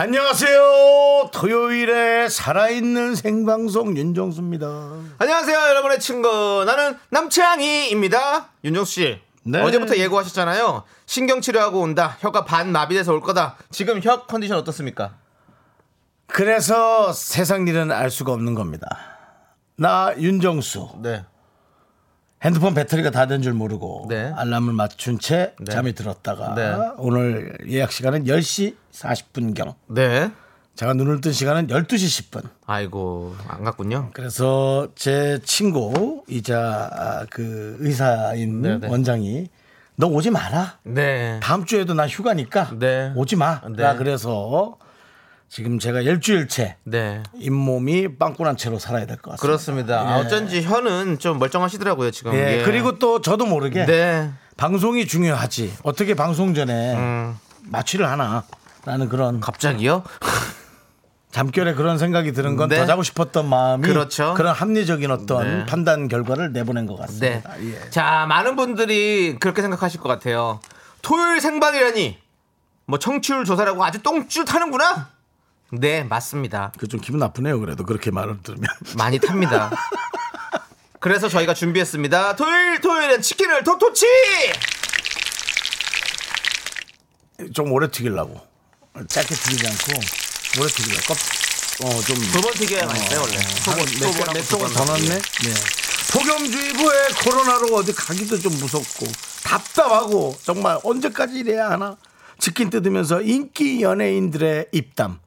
안녕하세요. 토요일에 살아있는 생방송 윤정수입니다. 안녕하세요, 여러분의 친구. 나는 남창희입니다. 윤정수 씨. 네. 어제부터 예고하셨잖아요. 신경 치료하고 온다. 혀가 반 마비돼서 올 거다. 지금 혀 컨디션 어떻습니까? 그래서 세상 일은 알 수가 없는 겁니다. 나 윤정수 네. 핸드폰 배터리가 다 된 줄 모르고 네. 알람을 맞춘 채 네. 잠이 들었다가 네. 오늘 예약 시간은 10시 40분경 네. 제가 눈을 뜬 시간은 12시 10분 아이고, 안 갔군요. 그래서 제 친구이자 아, 그 의사인 네, 네. 원장이 너 오지 마라 네. 다음 주에도 나 휴가니까 네. 오지 마. 네. 나 그래서 지금 제가 일주일째 네. 잇몸이 빵꾸난 채로 살아야 될 것 같습니다. 그렇습니다. 아, 어쩐지 혀는 좀 멀쩡하시더라고요, 지금. 예, 예. 그리고 또 저도 모르게 네. 방송이 중요하지. 어떻게 방송 전에 음, 마취를 하나? 라는 그런 갑자기요? 잠결에 그런 생각이 드는 건더 네. 자고 싶었던 마음이 그렇죠. 런 합리적인 어떤 네. 판단 결과를 내보낸 것 네. 같습니다. 예. 자, 많은 분들이 그렇게 생각하실 것 같아요. 토요일 생방이라니. 뭐 청취율 조사라고 아주 똥줄 타는구나. 네, 맞습니다. 그 좀 기분 나쁘네요. 그래도 그렇게 말을 들으면. 많이 탑니다. 그래서 저희가 준비했습니다. 토요일 토요일엔 치킨을 톡톡치. 좀 오래 튀기려고. 짧게 튀기지 않고 오래 튀기려고. 껍, 어, 좀. 두 번 튀겨야 맛있어요 원래. 몇 조금 더 넣네. 네. 폭염주의보에 코로나로 어디 가기도 좀 무섭고 답답하고 정말 언제까지 이래야 하나 치킨 뜯으면서 인기 연예인들의 입담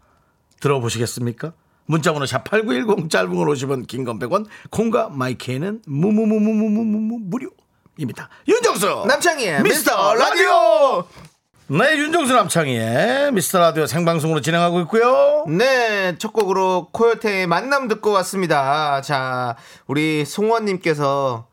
들어보시겠습니까? 문자번호 샵8910 짧은 걸 50원 긴 건 100원 콩과 마이케이는 무무무무무무무 무료입니다. 윤정수 남창희의 미스터 라디오 네 윤정수 남창희의 미스터 라디오 생방송으로 진행하고 있고요. 네, 첫 곡으로 코요태의 만남 듣고 왔습니다. 자, 우리 송원님께서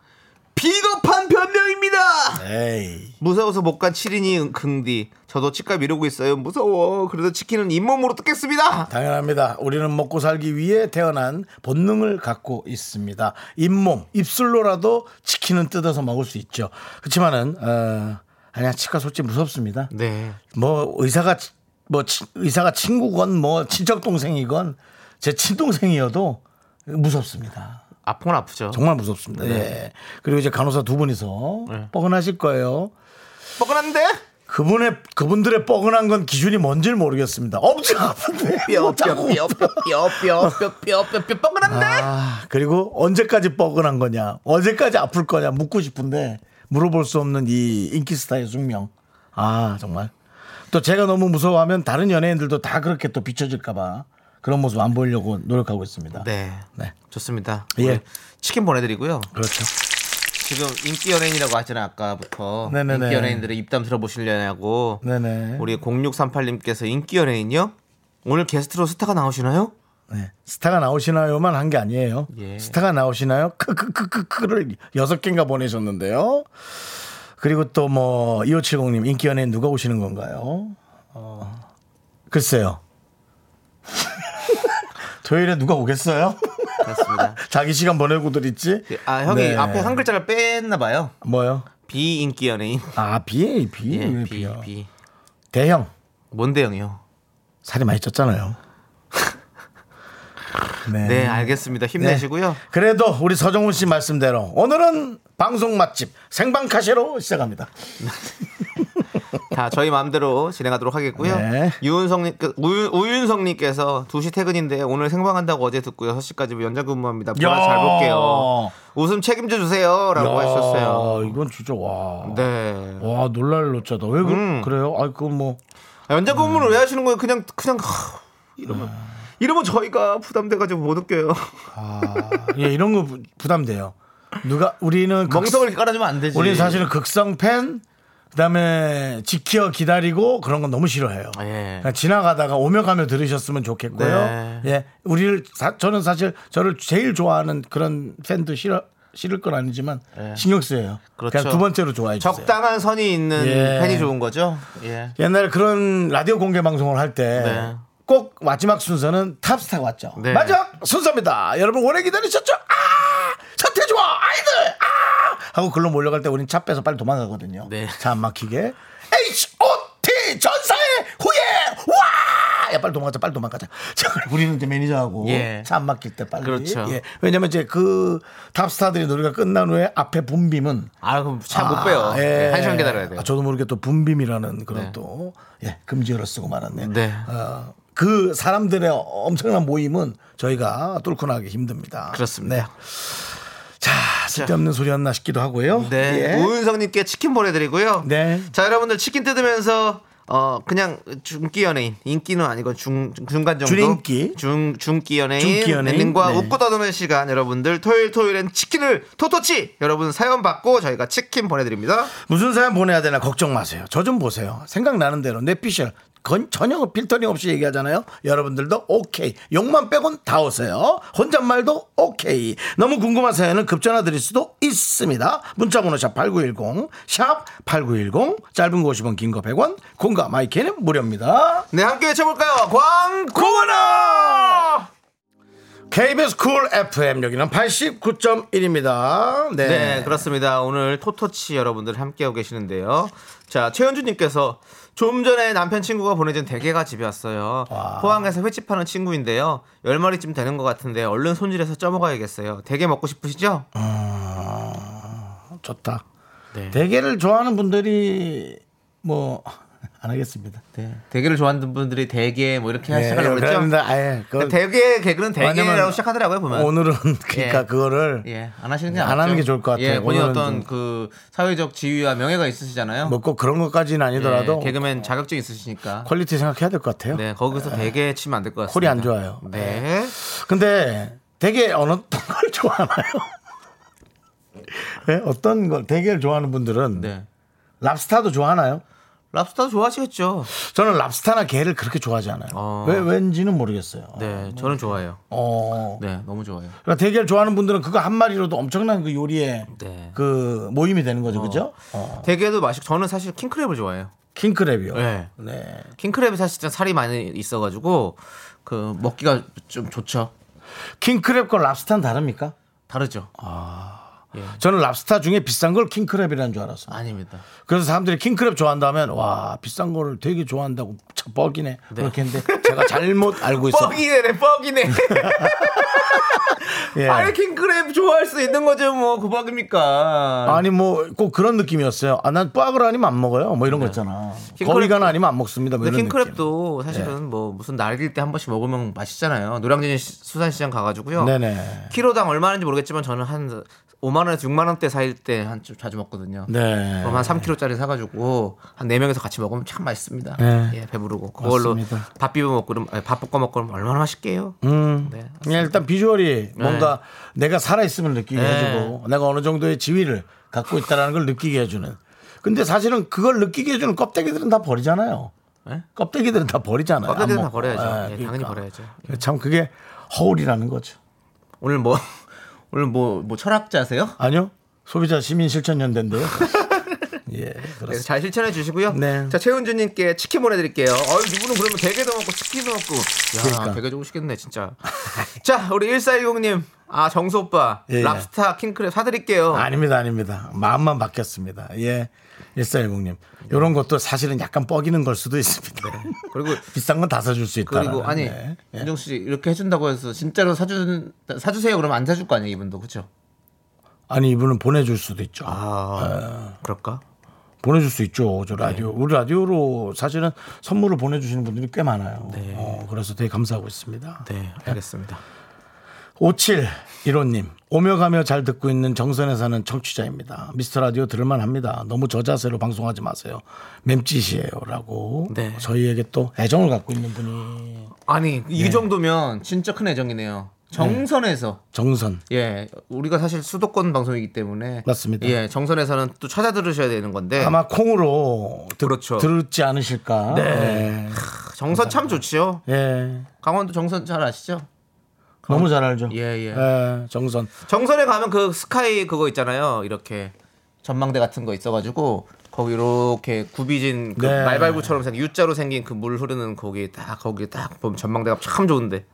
비겁한 변명입니다. 에이 무서워서 못 간 7인이 긍디. 저도 치과 미루고 있어요. 무서워. 그래도 치킨은 잇몸으로 뜯겠습니다. 당연합니다. 우리는 먹고 살기 위해 태어난 본능을 갖고 있습니다. 잇몸, 입술로라도 치킨은 뜯어서 먹을 수 있죠. 그렇지만은 어, 아니야 치과 솔직히 무섭습니다. 네. 뭐 의사가 치- 뭐 치- 의사가 친구건 뭐 친척 동생이건 제 친동생이어도 무섭습니다. 아프건 아프죠. 정말 무섭습니다. 예. 그리고 이제 간호사 두 분이서 네. 뻐근하실 거예요. 뻐근한데? 그분의 그분들의 뻐근한 건 기준이 뭔지 모르겠습니다. 엄청 아픈데 못하고 뼈뼈뼈뼈뼈뼈뼈뼈 뻐근한데? 아, 그리고 언제까지 뻐근한 거냐, 언제까지 아플 거냐 묻고 싶은데 물어볼 수 없는 이 인기 스타의 숙명. 아, 정말. 또 제가 너무 무서워하면 다른 연예인들도 다 그렇게 또 비춰질까봐 그런 모습 안 보이려고 노력하고 있습니다. 네. 네. 좋습니다. 예. 치킨 보내드리고요. 그렇죠. 지금 인기 연예인이라고 하잖아요. 아까부터. 네네네. 인기 연예인들의 입담 들어보시려냐고. 네네. 우리 0638님께서 인기 연예인요? 오늘 게스트로 스타가 나오시나요? 네. 스타가 나오시나요만 한 게 아니에요. 예. 스타가 나오시나요? 크크크크크를 여섯 개인가 보내셨는데요. 그리고 또 뭐 2570님 인기 연예인 누가 오시는 건가요? 어, 글쎄요. 토요일에 누가 오겠어요? 그렇습니다. 자기 시간 보내고들 있지? 아, 형이 네. 앞에 한 글자를 뺐나 봐요. 뭐요? 비인기 연예인. 아, B, B, 예, 왜 비, B야? 비. 대형 뭔데 형이요? 살이 많이 쪘잖아요. 네. 네, 알겠습니다. 힘내시고요. 네. 그래도 우리 서정훈 씨 말씀대로 오늘은 방송 맛집 생방 카시로 시작합니다. 다 저희 마음대로 진행하도록 하겠고요. 네. 유은성님, 우윤, 우윤성님께서 2시 퇴근인데 오늘 생방한다고 어제 듣고요. 6시까지 연장 근무합니다. 보라 잘 볼게요. 웃음 책임져 주세요. 라고 하셨어요. 이건 진짜 와. 네. 와 놀랄 노자다. 왜 그, 음. 그래요? 아 그건 뭐 아, 연장 근무를 왜 하시는 거예요? 그냥, 그냥, 하, 이러면. 이러면 저희가 부담돼가지고 못 웃겨요. 아, 예, 이런 거 부- 부담돼요. 누가 우리는 극- 멍석을 깔아주면 안 되지. 우리는 사실은 극성 팬 그다음에 지켜 기다리고 그런 건 너무 싫어해요. 예. 그냥 지나가다가 오며 가며 들으셨으면 좋겠고요. 네. 예, 우리를 사- 저는 사실 저를 제일 좋아하는 그런 팬도 싫어 싫을 건 아니지만 신경 쓰여요. 그렇죠. 그냥 두 번째로 좋아해 주세요. 적당한 선이 있는 예. 팬이 좋은 거죠. 예. 옛날에 그런 라디오 공개 방송을 할때 네. 꼭 마지막 순서는 탑스타가 왔죠. 네. 마지막 순서입니다. 여러분 오래 기다리셨죠? 아! 서태지와 아이들! 아! 하고 글로 몰려갈 때 우린 차 빼서 빨리 도망가거든요. 네. 차 안 막히게. H.O.T. 전사의 후예! 와! 야, 빨리 도망가자, 빨리 도망가자. 자, 우리는 이제 매니저하고 예. 차 안 막힐 때 빨리. 그렇죠. 예. 왜냐면 이제 그 탑스타들이 노래가 끝난 후에 앞에 붐빔은 아, 그럼 잘못 빼요. 예. 예, 한 시간 기다려야 돼요. 아, 저도 모르게 또 붐빔이라는 그런 네. 또 예, 금지어를 쓰고 말았네요. 네. 어, 그 사람들의 엄청난 모임은 저희가 뚫고 나가기 힘듭니다. 그렇습니다. 네. 자, 쓸데없는 소리였나 싶기도 하고요. 네. 예. 우윤성님께 치킨 보내드리고요. 네. 자, 여러분들 치킨 뜯으면서 어 그냥 중기 연예인 인기는 아니고 중 중간 정도 줄인기. 중 중기 연예인 중기 연예인. 과 네. 웃고 떠드는 시간 여러분들 토요일 토요일엔 치킨을 토토치 여러분 사연 받고 저희가 치킨 보내드립니다. 무슨 사연 보내야 되나 걱정 마세요. 저 좀 보세요. 생각나는 대로 뇌피셜이건, 전혀 필터링 없이 얘기하잖아요. 여러분들도 오케이. 욕만 빼곤 다 오세요. 혼잣말도 오케이. 너무 궁금한 사연은 급전화 드릴 수도 있습니다. 문자번호 샵 8910, 샵 8910, 짧은 거 50원, 긴 거 100원, 공과 마이크는 무료입니다. 네, 함께 외쳐볼까요? 광고! 고원아! KBS 쿨 FM 여기는 89.1입니다. 네. 네, 그렇습니다. 오늘 토토치 여러분들 함께하고 계시는데요. 자, 최현주님께서 좀 전에 남편 친구가 보내준 대게가 집에 왔어요. 포항에서 횟집 하는 친구인데요. 10마리쯤 되는 것 같은데 얼른 손질해서 쪄먹어야겠어요. 대게 먹고 싶으시죠? 좋다. 네. 대게를 좋아하는 분들이 뭐 안 하겠습니다. 네. 대게를 좋아하는 분들이 대게 뭐 이렇게 네, 시작하려고 그랬죠? 그런데 아예 그건 대게 개그는 대게라고 시작하더라고요, 보면. 오늘은 그러니까 예. 그거를 예, 안 하시는 게 안. 하는 게 좋을 것 같아요. 예, 본인 어떤 좀- 그 사회적 지위와 명예가 있으시잖아요. 뭐 꼭 그런 것까지는 아니더라도 예, 개그맨 자격증 있으시니까. quality 생각해야 될 것 같아요. 네, 거기서 대게 치면 안 될 것 같습니다. 퀄이 안 좋아요. 네. 근데 되게 어느 걸 좋아하나요? 네? 어떤 걸 대게를 좋아하는 분들은 네. 랍스타도 좋아하나요? 랍스터 좋아하시겠죠? 저는 랍스타나 게를 그렇게 좋아하지 않아요. 어. 왜 왠지는 모르겠어요. 네, 저는 좋아해요. 어. 네, 너무 좋아요. 그러니까 대게를 좋아하는 분들은 그거 한 마리로도 엄청난 그 요리에 네. 그 모임이 되는 거죠, 그죠? 어. 대게도 맛있고 저는 사실 킹크랩을 좋아해요. 킹크랩이요. 네. 네. 킹크랩이 사실 살이 많이 있어가지고 그 먹기가 좀 좋죠. 킹크랩과 랍스타는 다릅니까? 다르죠? 저는 랍스타 중에 비싼 걸 킹크랩이라는 줄 알았어요. 아닙니다. 그래서 사람들이 킹크랩 좋아한다면 와 비싼 거를 되게 좋아한다고 참 뻑이네 그렇게 했는데 제가 잘못 알고 있어. 뻑이네, 뻑이네. 예. 아니 킹크랩 좋아할 수 있는 거죠, 뭐그 뻑입니까? 아니 뭐 꼭 그런 느낌이었어요. 아난 뻑을 아니면 안 먹어요. 뭐 이런 거 있잖아. 킹크랩- 거기가 아니면 안 먹습니다. 뭐 이런. 예. 킹크랩도 사실은 뭐 무슨 날일 때한 번씩 먹으면 맛있잖아요. 노량진 시- 수산시장 가가지고요. 네네. 키로당 얼마인지 모르겠지만 저는 한 5만 원에서 6만 원대 사이일 때한 좀 자주 먹거든요. 네. 그럼 한 3kg짜리 사가지고 한 4명에서 같이 먹으면 참 맛있습니다. 네. 예, 배부르고 그걸로 맞습니다. 밥 비벼 먹고 아니, 밥 볶아 먹고 얼마나 맛있게요. 음. 네. 그냥 일단 비 주얼이 뭔가 내가 살아있음을 느끼게 네. 해주고 내가 어느 정도의 지위를 갖고 있다는 걸 느끼게 해주는. 근데 사실은 그걸 느끼게 해주는 껍데기들은 다 버리잖아요. 네? 껍데기들은 다 버리잖아요. 껍데기는 안 다. 버려야죠. 예, 예, 당연히 그러니까. 버려야죠. 참 그게 허울이라는 거죠. 오늘 뭐 오늘 뭐 뭐 철학자세요? 아니요. 소비자 시민 실천 연대인데요. 예, 네, 그렇습니다. 잘 실천해 주시고요. 네. 자 최은주 님께 치킨 보내 드릴게요. 어, 이분은 그러면 대게도 먹고 치킨도 먹고. 야, 그러니까. 되게 좋으시겠네 진짜. 자, 우리 1410 님, 아 정수 오빠, 예. 랍스타 킹크랩 사 드릴게요. 아닙니다, 아닙니다. 마음만 바뀌었습니다. 예. 1410님. 이런 것도 사실은 약간 뻐기는 걸 수도 있습니다. 그리고 비싼 건 다 사줄 수 있다. 그리고 아니 네. 윤정수 씨 이렇게 해준다고 해서 진짜로 사준 사주세요 그러면 안 사줄 거 아니에요 이분도 그렇죠? 아니, 이분은 보내줄 수도 있죠. 아 그럴까? 보내줄 수 있죠. 저 네. 라디오. 우리 라디오로 사실은 선물을 보내주시는 분들이 꽤 많아요. 네. 어, 그래서 되게 감사하고 있습니다. 네 알겠습니다. 5715님 오며 가며 잘 듣고 있는 정선에 사는 청취자입니다. 미스터 라디오 들을만 합니다. 너무 저자세로 방송하지 마세요. 맴짓이에요. 라고 네. 저희에게 또 애정을 갖고 있는 분이 아니 이 정도면 진짜 큰 애정이네요. 정선에서 정선. 예 우리가 사실 수도권 방송이기 때문에 맞습니다. 예 정선에서는 또 찾아 들으셔야 되는 건데 아마 콩으로 들, 그렇죠. 들지 않으실까. 네. 예. 정선 참 좋지요. 예. 강원도 정선 잘 아시죠? 너무 잘 알죠. 예, 예. 예, 정선. 정선에 가면 그 스카이 그거 있잖아요. 이렇게 전망대 같은 거 있어가지고 거기 이렇게 굽이진 그 네. 말발굽처럼 생긴 U자로 생긴 그 물 흐르는 거기 딱 거기 딱 보면 전망대가 참 좋은데.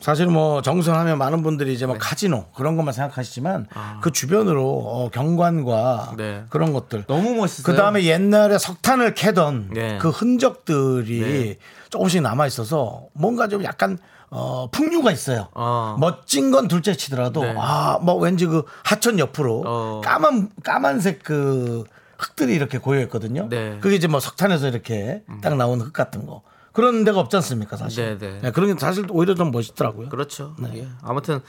사실 뭐 정선 하면 많은 분들이 이제 뭐 카지노 그런 것만 생각하시지만 그 주변으로 어, 경관과 네. 그런 것들 너무 멋있어요. 그 다음에 옛날에 석탄을 캐던 네. 그 흔적들이 네. 조금씩 남아 있어서 뭔가 좀 약간 어, 풍류가 있어요. 어. 멋진 건 둘째 치더라도 네. 아뭐 왠지 그 하천 옆으로 어. 까만 까만색 그 흙들이 이렇게 고여 있거든요. 네. 음. 그게 이제 뭐 석탄에서 이렇게 딱 나온 흙 같은 거 그런 데가 없지 않습니까 사실. 네, 네. 그런 게 사실 오히려 좀 멋있더라고요. 그렇죠. 네. 예. 아무튼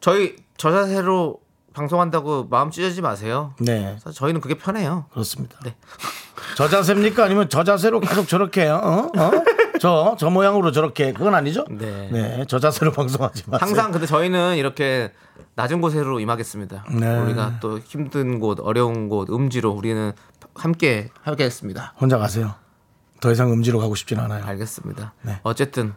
저희 저 자세로 방송한다고 마음 찢어지지 마세요. 네. 저희는 그게 편해요. 그렇습니다. 네. 저 자세입니까? 아니면 저 자세로 계속 저렇게 요 어? 어? 저, 저 모양으로 저렇게 그건 아니죠? 네. 저 자세로 방송하지 마세요. 항상 근데 저희는 이렇게 낮은 곳으로 임하겠습니다. 네. 우리가 또 힘든 곳, 어려운 곳, 음지로 우리는 함께 하겠습니다. 혼자 가세요. 더 이상 음지로 가고 싶지는 않아요. 알겠습니다. 네. 어쨌든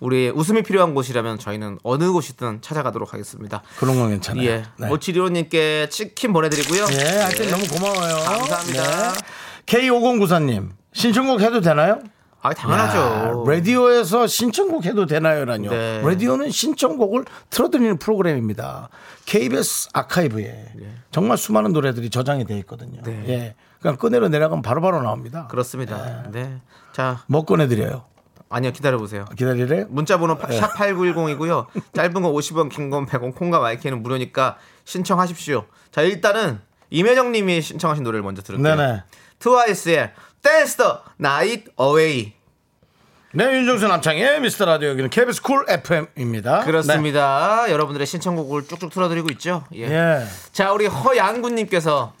우리의 웃음이 필요한 곳이라면 저희는 어느 곳이든 찾아가도록 하겠습니다. 그런 건 괜찮아요. 예. 네. 오치리오님께 치킨 보내드리고요. 예, 하여튼 너무 고마워요. 감사합니다. K5094님, 신청곡 해도 되나요? 아, 당연하죠. 아, 라디오에서 신청곡 해도 되나요라뇨. 네. 라디오는 신청곡을 틀어드리는 프로그램입니다. KBS 아카이브에 정말 수많은 노래들이 저장이 돼 있거든요. 네. 예. 그냥 꺼내려 내려가면 바로바로 나옵니다. 그렇습니다. 네. 자, 뭐 꺼내드려요? 아니요, 기다려보세요. 기다리래? 문자번호 네. 샵8910이고요. 짧은 거 50원, 긴 건 100원, 콩과 마이크는 무료니까 신청하십시오. 자, 일단은 임혜정 님이 신청하신 노래를 먼저 들을게요. 네네. 트와이스의 Dance the Night Away. 네, 윤정수 남창희의 미스터 라디오 여기는 KBS 쿨 FM입니다. 그렇습니다. 여러분들의 신청곡을 쭉쭉 틀어드리고 있죠. 예. 네. 예. 자, 우리 허양구님께서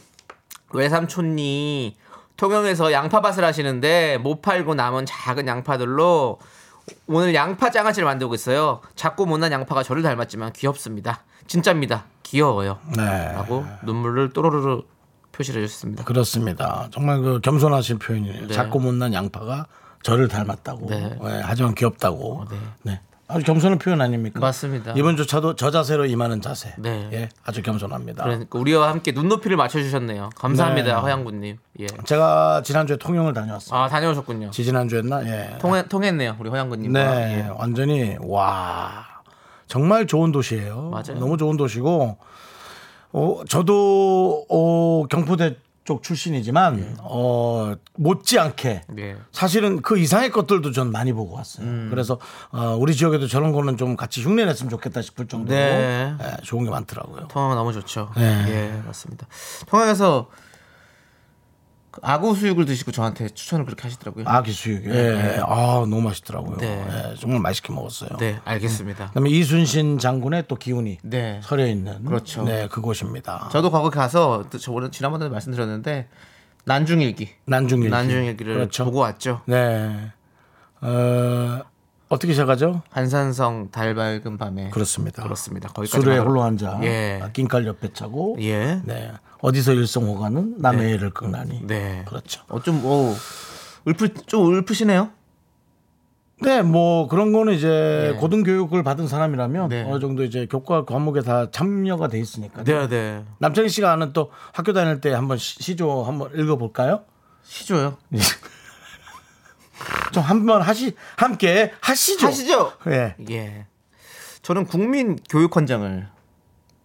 외삼촌이 통영에서 양파밭을 하시는데 못 팔고 남은 작은 양파들로 오늘 양파 장아찌를 만들고 있어요. 작고 못난 양파가 저를 닮았지만 귀엽습니다. 진짜입니다. 귀여워요. 네. 라고 눈물을 또로르르 표시를 해주셨습니다. 그렇습니다. 정말 그 겸손하신 표현이에요. 네. 작고 못난 양파가 저를 닮았다고. 네. 예, 하지만 귀엽다고. 네. 네. 아주 겸손한 표현 아닙니까? 맞습니다. 이번조차도 저 자세로 임하는 자세. 네. 예, 아주 겸손합니다. 그러니까 우리와 함께 눈높이를 맞춰주셨네요. 감사합니다, 네. 허양구님. 예. 제가 지난주에 통영을 다녀왔어요. 아 다녀오셨군요. 지지난주였나? 예. 통해, 통했네요, 우리 허양구님과. 네, 예. 완전히 와 정말 좋은 도시예요. 맞아요. 너무 좋은 도시고 어, 저도 어, 경포대 쪽 출신이지만 어, 못지않게 예. 사실은 그 이상의 것들도 전 많이 보고 왔어요. 음. 그래서 어, 우리 지역에도 저런 거는 좀 같이 흉내냈으면 좋겠다 싶을 정도로 네. 예, 좋은 게 많더라고요. 통영 너무 좋죠. 네. 예, 맞습니다. 통영에서 그 아구 수육을 드시고 저한테 추천을 그렇게 하시더라고요. 아기 수육, 예, 아 너무 맛있더라고요. 네. 예, 정말 맛있게 먹었어요. 네, 알겠습니다. 그다음에 이순신 장군의 또 기운이 네. 서려 있는 그렇죠. 네 그곳입니다. 저도 거기 가서 또 저번에 지난번에 말씀드렸는데 난중일기, 난중일기. 난중일기를 그렇죠. 보고 왔죠. 네. 어, 어떻게 시작하죠? 한산성 달 밝은 밤에 그렇습니다. 그렇습니다. 술에 홀로 앉아 예. 낑깔 옆에 차고 예. 네. 어디서 일성호가는 남의 애를 끄나니 네. 그렇죠. 어좀 오 울프 좀 울프시네요. 네, 뭐 그런 거는 이제 네. 고등 교육을 받은 사람이라면 네. 어느 정도 이제 교과 과목에 다 참여가 돼 있으니까. 네, 네. 남창희 씨가 아는 또 학교 다닐 때 한번 시- 시조 한번 읽어볼까요? 시조요. 좀 한번 하시 함께 하시죠. 하시죠. 예. 예. 저는 국민 교육 헌장을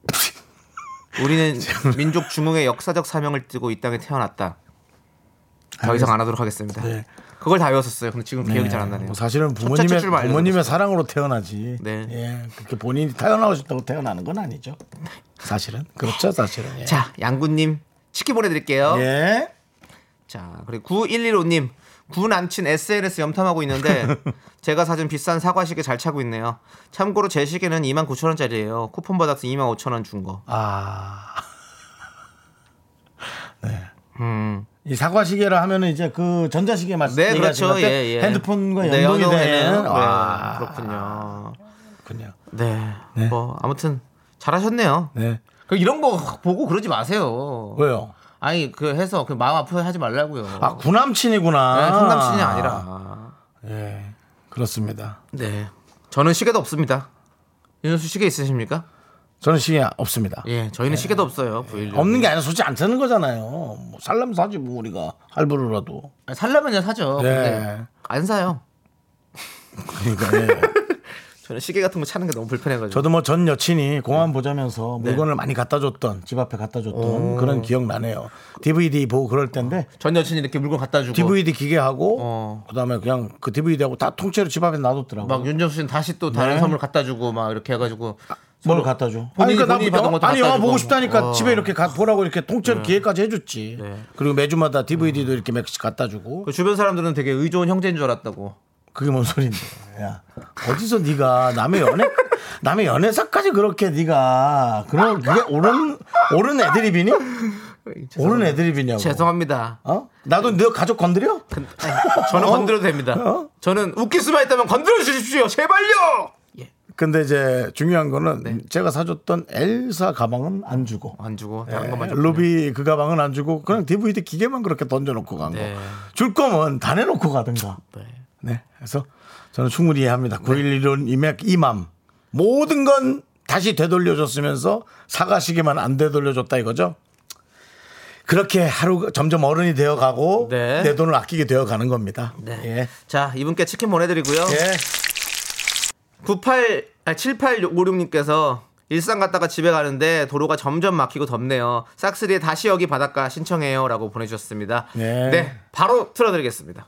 우리는 민족 중흥의 역사적 사명을 띠고 이 땅에 태어났다. 더 이상 안 하도록 하겠습니다. 네. 그걸 다 외웠었어요. 근데 지금 기억이 네. 잘안 나네요. 뭐 사실은 부모님의 부모님의. 사랑으로 태어나지. 네. 예, 그렇게 본인이 태어나고 싶다고 태어나는 건 아니죠. 사실은 그렇죠, 사실은. 예. 자, 양구님 치킨 보내드릴게요. 예. 자, 그리고 9115님. 구 남친 SNS 염탐하고 있는데 제가 사준 비싼 사과 시계 잘 차고 있네요. 참고로 제 시계는 2만 9천 원짜리예요. 쿠폰 받아서 2만 5천 원 준 거. 아, 음. 이 사과 시계라 하면은 이제 그 전자 시계 말씀 네, 그렇죠. 예, 예. 핸드폰과 네, 연동이 연동되는. 되는. 네, 와, 그렇군요. 그렇군요. 네. 네. 뭐 아무튼 잘하셨네요. 네. 그 이런 거 보고 그러지 마세요. 왜요? 아니 그 해서 그 마음 아프게 하지 말라고요. 아, 구남친이구나. 네, 상남친이 아니라. 예. 그렇습니다. 네. 저는 시계도 없습니다. 윤수 시계 있으십니까? 저는 시계 없습니다. 예, 저희는 시계도 없어요. 916. 없는 게 아니라 솔직히 안 사는 거잖아요. 뭐 살려면 사지 뭐 우리가 할부로라도. 아니, 살려면요 사죠. 네. 근데 안 사요. 그러니까 예. 저는 시계 같은 거 차는 게 너무 불편해가지고. 저도 뭐 전 여친이 공항 보자면서 물건을 많이 갖다 줬던 집 앞에 갖다 줬던 그런 기억 나네요. DVD 보고 그럴 때인데 전 여친이 이렇게 물건 갖다 주고. DVD 기계하고 어. 그다음에 그냥 그 DVD하고 다 통째로 집 앞에 놔뒀더라고. 막 윤정수 씨는 다시 또 다른 네. 선물 갖다 주고 막 이렇게 해가지고. 뭘 서로 갖다 줘? 아니, 그러니까 나 받은 것도 아니 영화. 보고 싶다니까 어. 집에 이렇게 가, 보라고 이렇게 통째로 기회까지 해줬지. 네. 그리고 매주마다 DVD도 이렇게 몇 개씩 갖다 주고. 그 주변 사람들은 되게 의좋은 형제인 줄 알았다고. 그게 뭔 소린데? 야 어디서 네가 남의 연애 남의 연애사까지 그렇게 네가 그런 그게 옳은 옳은 애드립이니? 옳은 애드립이냐고. 죄송합니다. 어? 나도 너 가족 건드려? 근- 아니, 저는 어? 건드려도 됩니다. 어? 저는 웃길 수만 있다면 건드려 주십시오. 제발요. 예. 근데 이제 중요한 거는 네. 제가 사줬던 엘사 가방은 안 주고 안 주고 다른 예, 것만. 루비 그 가방은 안 주고 그냥 DVD 기계만 그렇게 던져놓고 간 거. 네. 줄 거면 다 내놓고 가든가. 네. 네. 그래서 저는 충분히 이해합니다. 911은 이맥 이맘 모든 건 다시 되돌려줬으면서 사과시기만 안 되돌려줬다 이거죠. 그렇게 하루 점점 어른이 되어 가고 네. 내 돈을 아끼게 되어 가는 겁니다. 네. 예. 자, 이분께 치킨 보내드리고요. 예. 98, 아, 7856님께서 일산 갔다가 집에 가는데 도로가 점점 막히고 덥네요. 싹스리의 다시 여기 바닷가 신청해요. 라고 보내주셨습니다. 네. 바로 틀어드리겠습니다.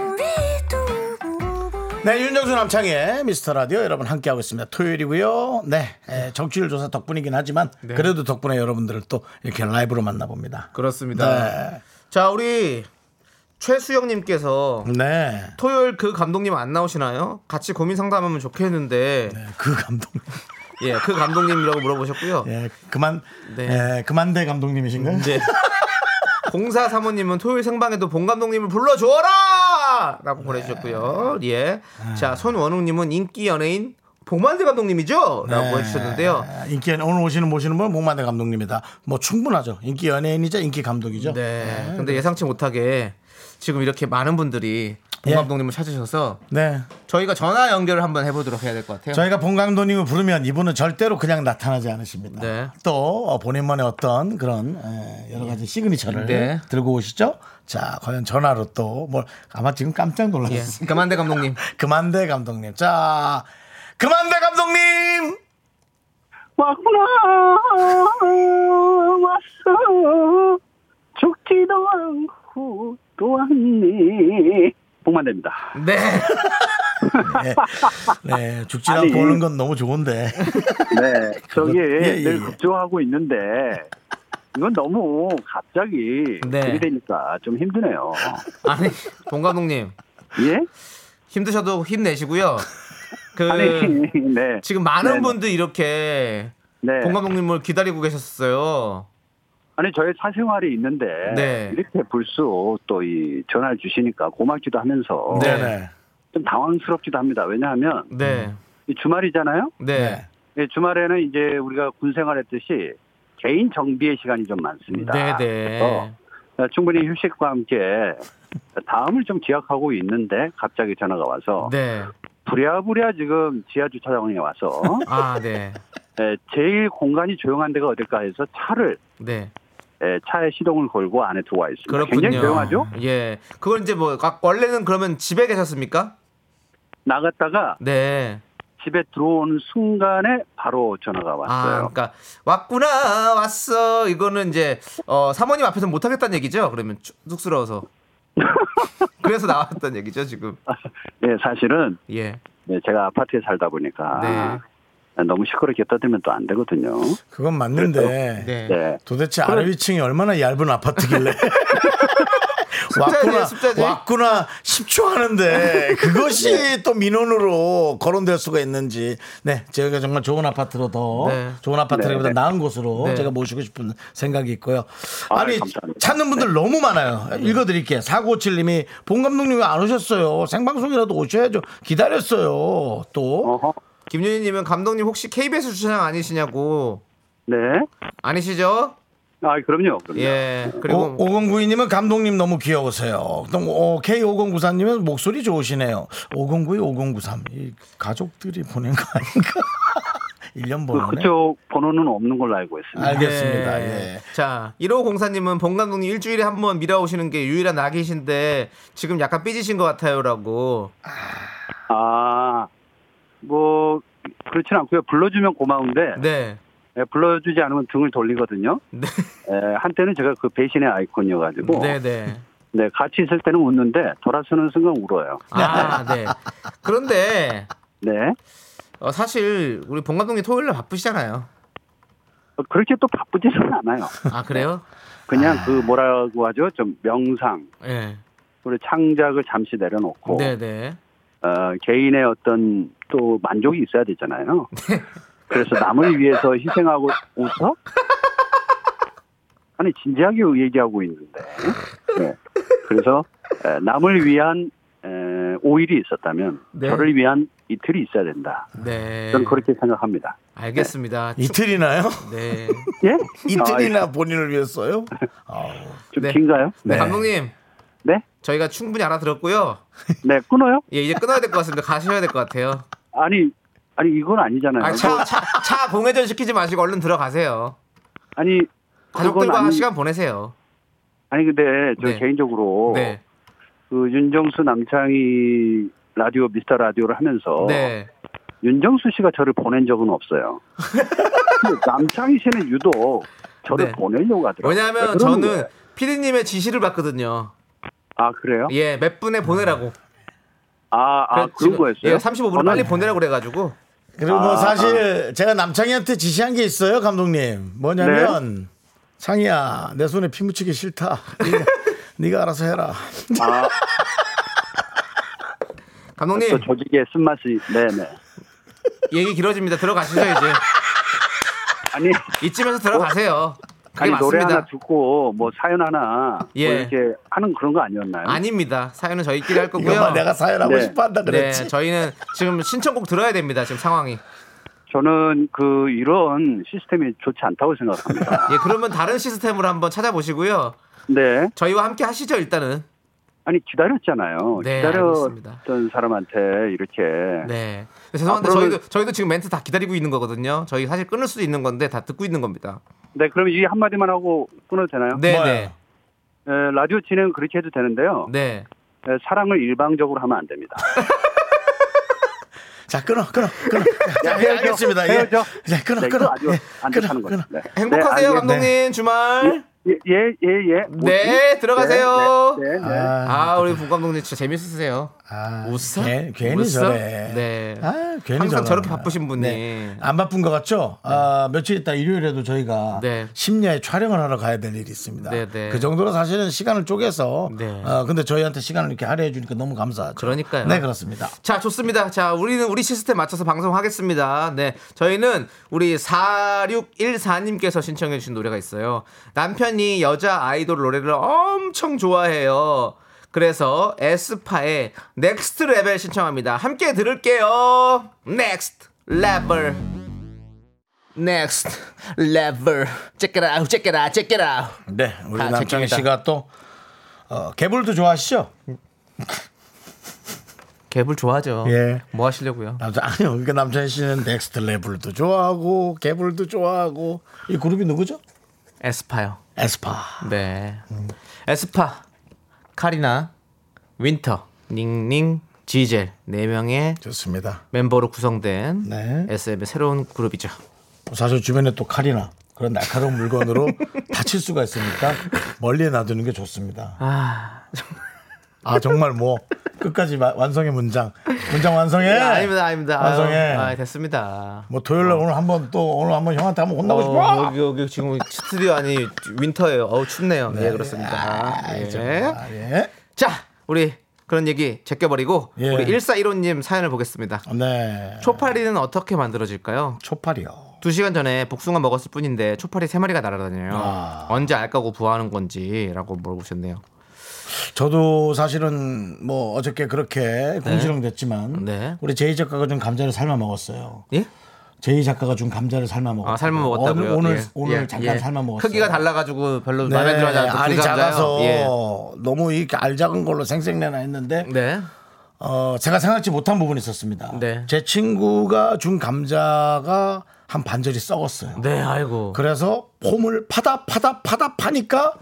네, 윤정수 남창의 미스터 라디오 여러분 함께하고 있습니다. 토요일이고요. 네, 에, 정치율 조사 덕분이긴 하지만 그래도 덕분에 여러분들을 또 이렇게 라이브로 만나봅니다. 그렇습니다. 네. 자, 우리 최수영님께서 네. 토요일 그 감독님 안 나오시나요? 같이 고민 상담하면 좋겠는데 그 감독. 예, 그 감독님이라고 물어보셨고요. 예, 그만. 네. 예, 그만대 감독님이신가요? 이제 공사 사모님은 토요일 생방에도 본 감독님을 불러주어라! 라고 보내주셨고요. 예. 자, 손원웅님은 인기 연예인 복만대 감독님이죠? 라고 네. 해주셨는데요. 인기 연예- 오늘 오시는 모시는 분은 목만대 감독님이다. 뭐 충분하죠. 인기 연예인이자 인기 감독이죠. 네. 근데 예상치 못하게 지금 이렇게 많은 분들이 본 예. 감독님을 찾으셔서 네. 저희가 전화 연결을 한번 해보도록 해야 될 것 같아요. 저희가 본 감독님을 부르면 이분은 절대로 그냥 나타나지 않으십니다. 네. 또 어, 본인만의 어떤 그런 에, 여러 가지 시그니처를 네. 들고 오시죠. 자, 과연 전화로 또 뭘 아마 지금 깜짝 예. 놀랐습니다. 그만대 감독님. 그만대 감독님. 자, 그만대 감독님. 왔구나 왔어 죽지도 않고 또 왔네 복만대입니다 네. 네, 네 죽지. 않고 오는 건 너무 좋은데. 네 저기 예, 예, 늘 예. 걱정하고 있는데 이건 너무 갑자기 네. 들이대니까 좀 힘드네요 아니, 본 감독님. 예? 힘드셔도 힘내시고요. 그 아니 네 지금 많은 네, 분들 이렇게 네. 본 감독님을 기다리고 계셨어요. 아니 저의 사생활이 있는데 네. 이렇게 불쑥 또 이 전화를 주시니까 고맙기도 하면서 네. 네네. 좀 당황스럽기도 합니다 왜냐하면 네. 이 주말이잖아요 네. 예, 주말에는 이제 우리가 군 생활했듯이 개인 정비의 시간이 좀 많습니다. 네, 그래서 네. 어, 충분히 휴식과 함께 다음을 좀 기약하고 있는데 갑자기 전화가 와서 네. 부랴부랴 지금 지하 주차장에 와서 아, 네. 예, 제일 공간이 조용한 데가 어딜까 해서 차를 네. 예, 차에 시동을 걸고 안에 들어와 있습니다. 그렇군요. 굉장히 조용하죠? 예. 그건 이제 뭐 아, 원래는 그러면 집에 계셨습니까? 나갔다가 네. 집에 들어오는 순간에 바로 전화가 아, 왔어요. 그러니까 왔구나 왔어. 이거는 이제 어, 사모님 앞에서 못 하겠다는 얘기죠. 그러면 쭉- 쑥스러워서. 그래서 나왔던 얘기죠 지금. 예, 사실은 예. 예, 제가 아파트에 살다 보니까 네. 너무 시끄럽게 떠들면 또 안 되거든요. 그건 맞는데 네. 네. 도대체 아래 위층이 얼마나 얇은 아파트길래 왔구나 숫자지. 왔구나 10초 하는데 그것이 또 민원으로 거론될 수가 있는지 네 저희가 정말 좋은 아파트로 더 네. 좋은 아파트라기보다 네, 네. 나은 곳으로 네. 제가 모시고 싶은 생각이 있고요 아, 아니 감사합니다. 찾는 분들 너무 많아요 읽어드릴게요 4957님이 본 감독님 왜안 오셨어요 생방송이라도 오셔야죠 기다렸어요 또 어허. 김윤희님은 감독님 혹시 KBS 주차장 아니시냐고 네. 아니시죠? 아, 그럼요. 그럼요. 예. 그리고 5092님은 감독님 너무 귀여우세요. 또 어, K5094님은 목소리 좋으시네요. 5092, 5093. 이 가족들이 보낸 거 아닌가? 1년 그, 번호네. 그쪽 번호는 없는 걸로 알고 있습니다. 알겠습니다. 네. 예. 자, 1호 공사님은 본 감독님 일주일에 한 번 밀어오시는 게 유일한 낙이신데 지금 약간 삐지신 것 같아요라고. 아, 뭐, 그렇진 않고요. 불러주면 고마운데, 네. 예, 불러주지 않으면 등을 돌리거든요. 네. 예, 한때는 제가 그 배신의 아이콘이어가지고, 네, 네. 네, 같이 있을 때는 웃는데, 돌아서는 순간 울어요. 아, 네. 그런데 네. 어, 사실 우리 본 감독님 토요일 날 바쁘시잖아요. 어, 그렇게 또 바쁘지는 않아요. 아, 그래요? 그냥 그 뭐라고 하죠? 좀 명상, 예. 그리고 창작을 잠시 내려놓고, 네, 네. 어, 개인의 어떤 또 만족이 있어야 되잖아요. 네. 그래서 남을 위해서 희생하고 웃어? 아니 진지하게 얘기하고 있는데. 네. 그래서 에, 남을 위한 에, 5일이 있었다면 네. 저를 위한 이틀이 있어야 된다. 네. 저는 그렇게 생각합니다. 알겠습니다. 축- 이틀이나요? 네. 예? 이틀이나 본인을 위해서요? 좀 네. 긴가요? 네. 네. 감독님, 네? 저희가 충분히 알아들었고요. 네, 끊어요? 예, 이제 끊어야 될 것 같습니다. 가셔야 될 것 같아요. 아니, 아니 이건 아니잖아요. 아, 차, 차, 차 공회전 시키지 마시고 얼른 들어가세요. 아니, 가족들과 아니, 시간 보내세요. 아니 근데 저 네. 개인적으로 네. 그 윤정수 남창희 라디오 미스터 라디오를 하면서 네. 윤정수 씨가 저를 보낸 적은 없어요. 남창희 씨는 유독 저를 네. 보내려고 하더라고요. 왜냐하면 왜 그러는 저는? 피디님의 지시를 받거든요. 아 그래요? 예, 몇 분에 보내라고. 아, 아 그래, 그런 거였어요? 예, 35분 저는- 빨리 보내라고 그래가지고. 그리고 뭐 아, 사실 제가 남창희한테 지시한 게 있어요, 감독님. 뭐냐면 창희야, 내 손에 피 묻히기 싫다. 네가, 네가 알아서 해라. 아, 감독님 또 조직의 쓴맛이 네네. 얘기 길어집니다. 들어가시죠 이제. 아니 이쯤에서 들어가세요. 그게 아니 노래 맞습니다. 하나 듣고 뭐 사연 하나 예. 뭐 이렇게 하는 그런 거 아니었나요? 아닙니다. 사연은 저희끼리 할 거고요. 봐, 내가 사연하고 네. 싶어 한다 네, 그랬지. 저희는 지금 신청곡 들어야 됩니다. 지금 상황이. 저는 그 이런 시스템이 좋지 않다고 생각합니다. 예, 그러면 다른 시스템으로 한번 찾아보시고요. 네. 저희와 함께 하시죠 일단은. 아니 기다렸잖아요. 네, 기다렸던 알겠습니다. 사람한테 이렇게 네. 죄송한데 앞으로는- 저희도 저희도 지금 멘트 다 기다리고 있는 거거든요. 저희 사실 끊을 수도 있는 건데 다 듣고 있는 겁니다. 네, 그럼 이 한 마디만 하고 끊어도 되나요? 네? 네, 에, 라디오 진행 그렇게 해도 되는데요. 네. 에, 사랑을 일방적으로 하면 안 됩니다. 자, 끊어, 끊어, 끊어. 자, 예, 알겠습니다. 예. 헤어져. 자, 끊어, 네, 끊어. 아주 예, 안 끊어. 끊어. 네. 행복하세요, 네, 감독님. 주말. 예, 예, 예, 예. 뭐지? 네, 들어가세요. 네, 네, 네. 아, 우리 부 감독님 진짜 재밌으세요. 아, 웃어? 괜- 괜히 웃어? 저래. 네. 아, 괜히 항상. 저렇게 바쁘신 분이. 네. 안 바쁜 것 같죠? 아, 며칠 있다 일요일에도 저희가 네. 심야에 촬영을 하러 가야 될 일이 있습니다. 네, 네. 그 정도로 사실은 시간을 쪼개서 네. 어, 근데 저희한테 시간을 이렇게 할애해 주니까 너무 감사하죠. 그러니까요. 네, 그렇습니다. 자, 좋습니다. 자, 우리는 우리 시스템 맞춰서 방송하겠습니다. 네. 저희는 우리 4614님께서 신청해 주신 노래가 있어요. 남편 이 여자 아이돌 노래를 엄청 좋아해요. 그래서 에스파의 Next Level 신청합니다. 함께 들을게요. Next Level. Next Level. check it out. check it out. check it out. 네, 우리 다 남창희. 씨가 또 어, 개불도 좋아하시죠? 개불 좋아하죠. 예. 뭐 하시려고요? 남자 아니요. 그러니까 남창희 씨는 Next Level도 좋아하고 개불도 좋아하고 이 그룹이 누구죠? 에스파요. 에스파. 네. 에스파, 카리나, 윈터, 닝닝, 지젤 네 명의 좋습니다. 멤버로 구성된 네. SM의 새로운 그룹이죠. 사실 주변에 또 칼이나 그런 날카로운 물건으로 다칠 수가 있으니까 멀리 놔두는 게 좋습니다. 아, 아 정말 뭐 끝까지 마- 완성해 문장. 문장 완성해. 아닙니다, 아닙니다. 아유, 완성해. 아, 됐습니다. 뭐 토요일 날 오늘 한번 또 오늘 한번 형한테 한번 혼나고 싶어. 어, 여기 여기 지금 스튜디오 안이 윈터예요. 어우 춥네요. 예, 그렇습니다. 아, 예. 정말, 예. 자, 우리 그런 얘기 제껴버리고 예. 우리 1415님 사연을 보겠습니다. 네. 초파리는 어떻게 만들어질까요? 초파리요. 두 시간 전에 복숭아 먹었을 뿐인데 초파리 세 마리가 날아다녀요. 아. 언제 알까고 부화하는 건지라고 물어보셨네요. 저도 사실은 뭐 어저께 그렇게 공시령 됐지만 네. 우리 제이 작가가 좀 감자를 삶아 먹었어요. 예? 제이 작가가 준 감자를 삶아 먹었어요. 아, 삶아 먹었다고요? 오늘 오늘, 예. 오늘 예, 잠깐 예. 삶아 먹었어요. 크기가 달라가지고 별로 네, 마음에 들어하지 않던 알이 그. 작아서 예. 너무 이알 작은 걸로 생생내나 했는데 네. 어, 제가 생각지 못한 부분이 있었습니다. 네. 제 친구가 준 감자가 한 반절이 썩었어요. 네, 아이고. 그래서 폼을 파다 파다 파다 파니까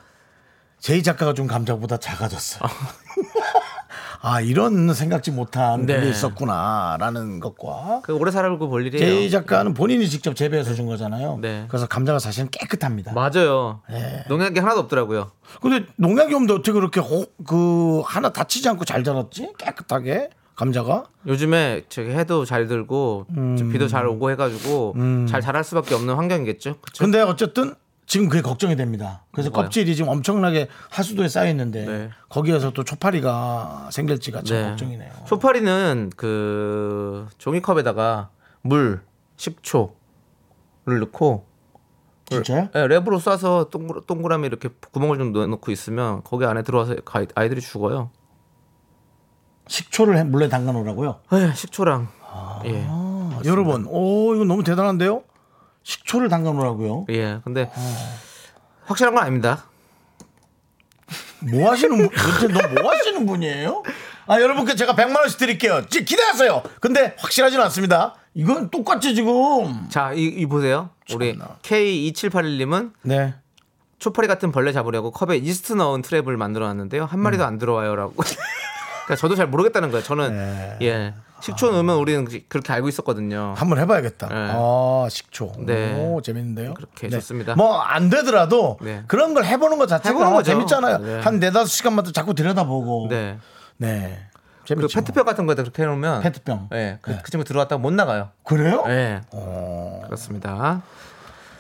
제이 작가가 준 감자보다 작아졌어요. 아 이런 생각지 못한 네. 게 있었구나라는 것과 그 오래 살고 볼 일이에요. 제이 작가는 본인이 직접 재배해서 준 거잖아요. 네. 그래서 감자가 사실은 깨끗합니다. 맞아요. 네. 농약이 하나도 없더라고요. 근데 농약이 없는데 어떻게 그렇게 호- 그 하나 다치지 않고 잘 자랐지? 깨끗하게 감자가? 요즘에 저기 해도 잘 들고 음. 비도 잘 오고 해가지고 잘 자랄 수밖에 없는 환경이겠죠. 그쵸? 근데 어쨌든 지금 그게 걱정이 됩니다. 그래서 뭐가요? 껍질이 지금 엄청나게 하수도에 쌓여 있는데 네. 거기에서 또 초파리가 생길지가 참 네. 걱정이네요. 소파리는 그 종이컵에다가 물, 식초를 넣고 진짜요? 네, 랩으로 쏴서 동글, 동그라미 이렇게 구멍을 좀 넣어놓고 있으면 거기 안에 들어와서 가- 아이들이 죽어요. 식초를 해- 물에 담가 놓으라고요? 에 식초랑 예, 아, 여러분, 오 이거 너무 대단한데요? 식초를 담가 놓으라고요? 예. 근데 확실한 건 아닙니다. 뭐 하시는 분? 도대체 너뭐 하시는 분이에요? 아 여러분께 제가 100만 원씩 드릴게요. 지- 기대하세요. 근데 확실하지는 않습니다. 이건 똑같이 지금. 자, 이, 이 보세요. 우리 참나. K2781님은 네. 초파리 같은 벌레 잡으려고 컵에 이스트 넣은 트랩을 만들어 놨는데요. 한 음. 마리도 안 들어와요라고. 그러니까 저도 잘 모르겠다는 거예요. 저는 네. 예. 식초 넣으면 우리는 그렇게 알고 있었거든요. 한번 해봐야겠다. 네. 아 식초. 네. 오 재밌는데요. 그렇게 좋습니다. 뭐 안 되더라도 네. 그런 걸 해보는 것 자체가 해보는 거죠. 재밌잖아요. 네. 한 네다섯 시간마다 자꾸 들여다보고. 네. 네. 그리고 재밌죠. 페트병 같은 거에다 그렇게 해놓으면 페트병. 예. 그, 네. 그 친구 들어왔다가 못 나가요. 그래요? 예. 어. 그렇습니다.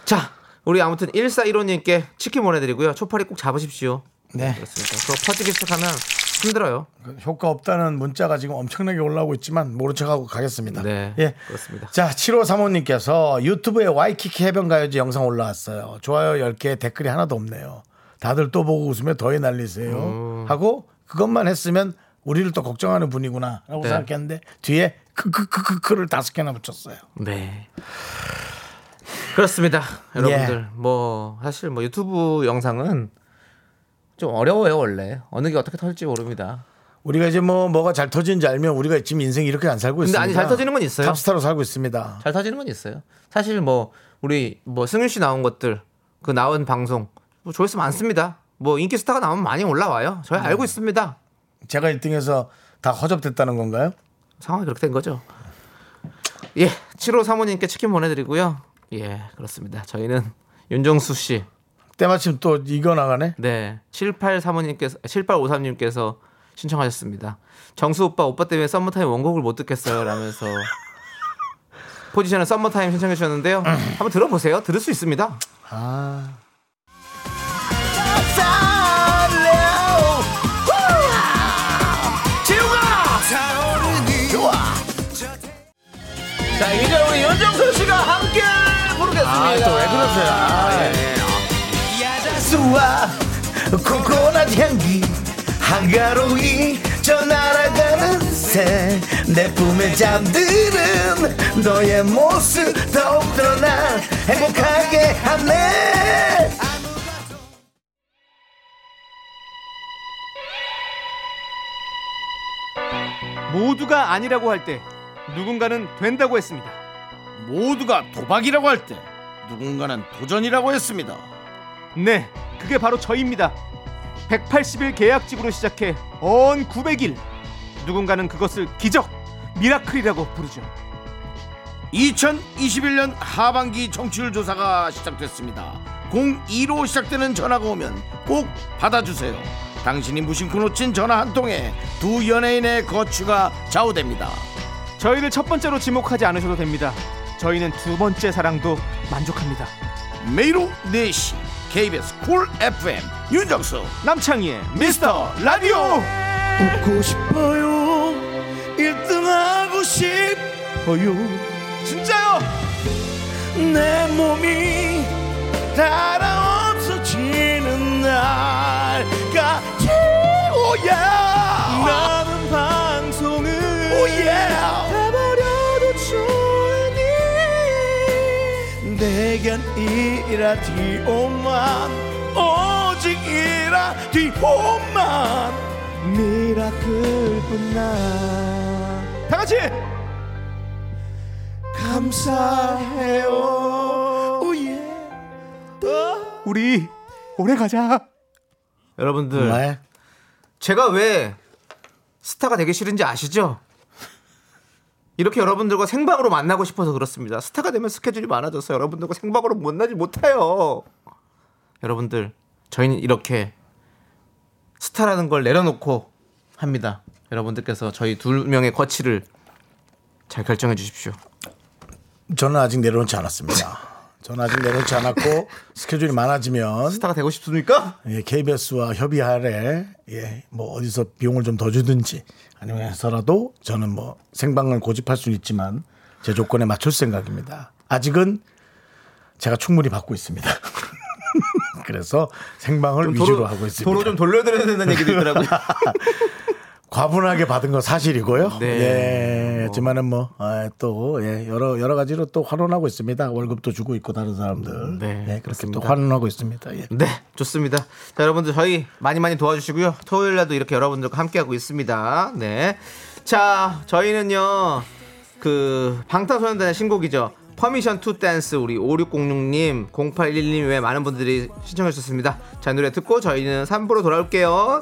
자, 우리 아무튼 1415님께 치킨 보내드리고요. 초파리 꼭 잡으십시오. 네. 그렇습니다. 그거 퍼지기 시작하면 힘들어요. 효과 없다는 문자가 지금 엄청나게 올라오고 있지만 모른 척하고 가겠습니다. 네, 예. 그렇습니다. 자, 7호 사모님께서 유튜브에 와이키키 해변가요제 영상 올라왔어요. 좋아요 10개 댓글이 하나도 없네요. 다들 또 보고 웃으며 더위 날리세요. 음. 하고 그것만 했으면 우리를 또 걱정하는 분이구나 라고 네. 생각했는데 뒤에 크크크크크를 다섯 개나 붙였어요. 네. 그렇습니다. 여러분들 예. 뭐 사실 뭐 유튜브 영상은 좀 어려워요 원래 어느 게 어떻게 터질지 모릅니다. 우리가 이제 뭐 뭐가 잘 터지는지 알면 우리가 지금 인생 이렇게 안 살고 근데 있습니다. 아니, 잘 터지는 건 있어요. 탑스타로 살고 있습니다. 잘 터지는 건 있어요. 사실 뭐 우리 뭐 승윤 씨 나온 것들 그 나온 방송 뭐 조회수 많습니다. 뭐 인기 스타가 나오면 많이 올라와요. 저희 알고 있습니다. 제가 1등해서 다 허접됐다는 건가요? 상황이 그렇게 된 거죠. 예, 7호 사모님께 치킨 보내드리고요. 예, 그렇습니다. 저희는 윤정수 씨, 때마침 또 이거 나가네. 네, 78 사모님께서 7853님께서 신청하셨습니다. 정수 오빠 오빠 때문에 썸머타임 원곡을 못 듣겠어요. 라면서 포지션은 썸머타임 신청해 주셨는데요. 한번 들어보세요. 들을 수 있습니다. 아. 자, 이제 우리 윤정수 씨가 함께 부르겠습니다. 아, 또 왜 그러세요? 아, 예. 야 자수와 코코넛 향기 한가로이 저 날아가는 새 내 품에 잠드는 너의 모습 더욱더 날 행복하게 하네 모두가 아니라고 할 때 누군가는 된다고 했습니다. 모두가 도박이라고 할 때 누군가는 도전이라고 했습니다 네, 그게 바로 저입니다. 180일 계약직으로 시작해 언 900일. 누군가는 그것을 기적, 미라클이라고 부르죠. 2021년 하반기 청취율 조사가 시작됐습니다. 02로 시작되는 전화가 오면 꼭 받아주세요. 당신이 무심코 놓친 전화 한 통에 두 연예인의 거취가 좌우됩니다. 저희를 첫 번째로 지목하지 않으셔도 됩니다. 저희는 두 번째 사랑도 만족합니다. 매일 오후 4시 KBS 쿨 FM 윤정수 남창희의 미스터 라디오. 웃고 싶어요 1등 하고 싶어요 진짜요? 내 몸이 달아 내겐 이 라디오만 오직 이 라디오만. 미라클뿐나. 다 같이! 감사해요. 오예. 우리 오래 가자. 여러분들 정말 제가 왜 스타가 되기 싫은지 아시죠? 이렇게 여러분들과 생방으로 만나고 싶어서 그렇습니다. 스타가 되면 스케줄이 많아져서 여러분들과 생방으로 만나지 못해요. 여러분들, 저희는 이렇게 스타라는 걸 내려놓고 합니다. 여러분들께서 저희 두 명의 거치를 잘 결정해 주십시오. 저는 아직 내려놓지 않았습니다. 저는 아직 내려놓지 않았고 스케줄이 많아지면 스타가 되고 싶습니까? 예, KBS와 협의 하래 예, 뭐 어디서 비용을 좀 더 주든지 아니면 해서라도 저는 뭐 생방을 고집할 수는 있지만 제 조건에 맞출 생각입니다. 아직은 제가 충분히 받고 있습니다. 그래서 생방을 위주로 하고 있습니다. 도로 좀 돌려드려야 된다는 얘기도 있더라고요. 과분하게 받은 건 사실이고요. 네. 예, 하지만은 뭐, 아, 또, 예, 여러, 여러 가지로 또 환원하고 있습니다. 월급도 주고 있고, 다른 사람들. 네, 예, 그렇게. 또 환원하고 있습니다. 예. 네, 좋습니다. 자, 여러분들 저희 많이 많이 도와주시고요. 토요일 날도 이렇게 여러분들과 함께하고 있습니다. 네. 자, 저희는요, 그, 방탄소년단의 신곡이죠. Permission to Dance 우리 5606님, 0811님 외 많은 분들이 신청해 주셨습니다. 자, 노래 듣고 저희는 3부로 돌아올게요.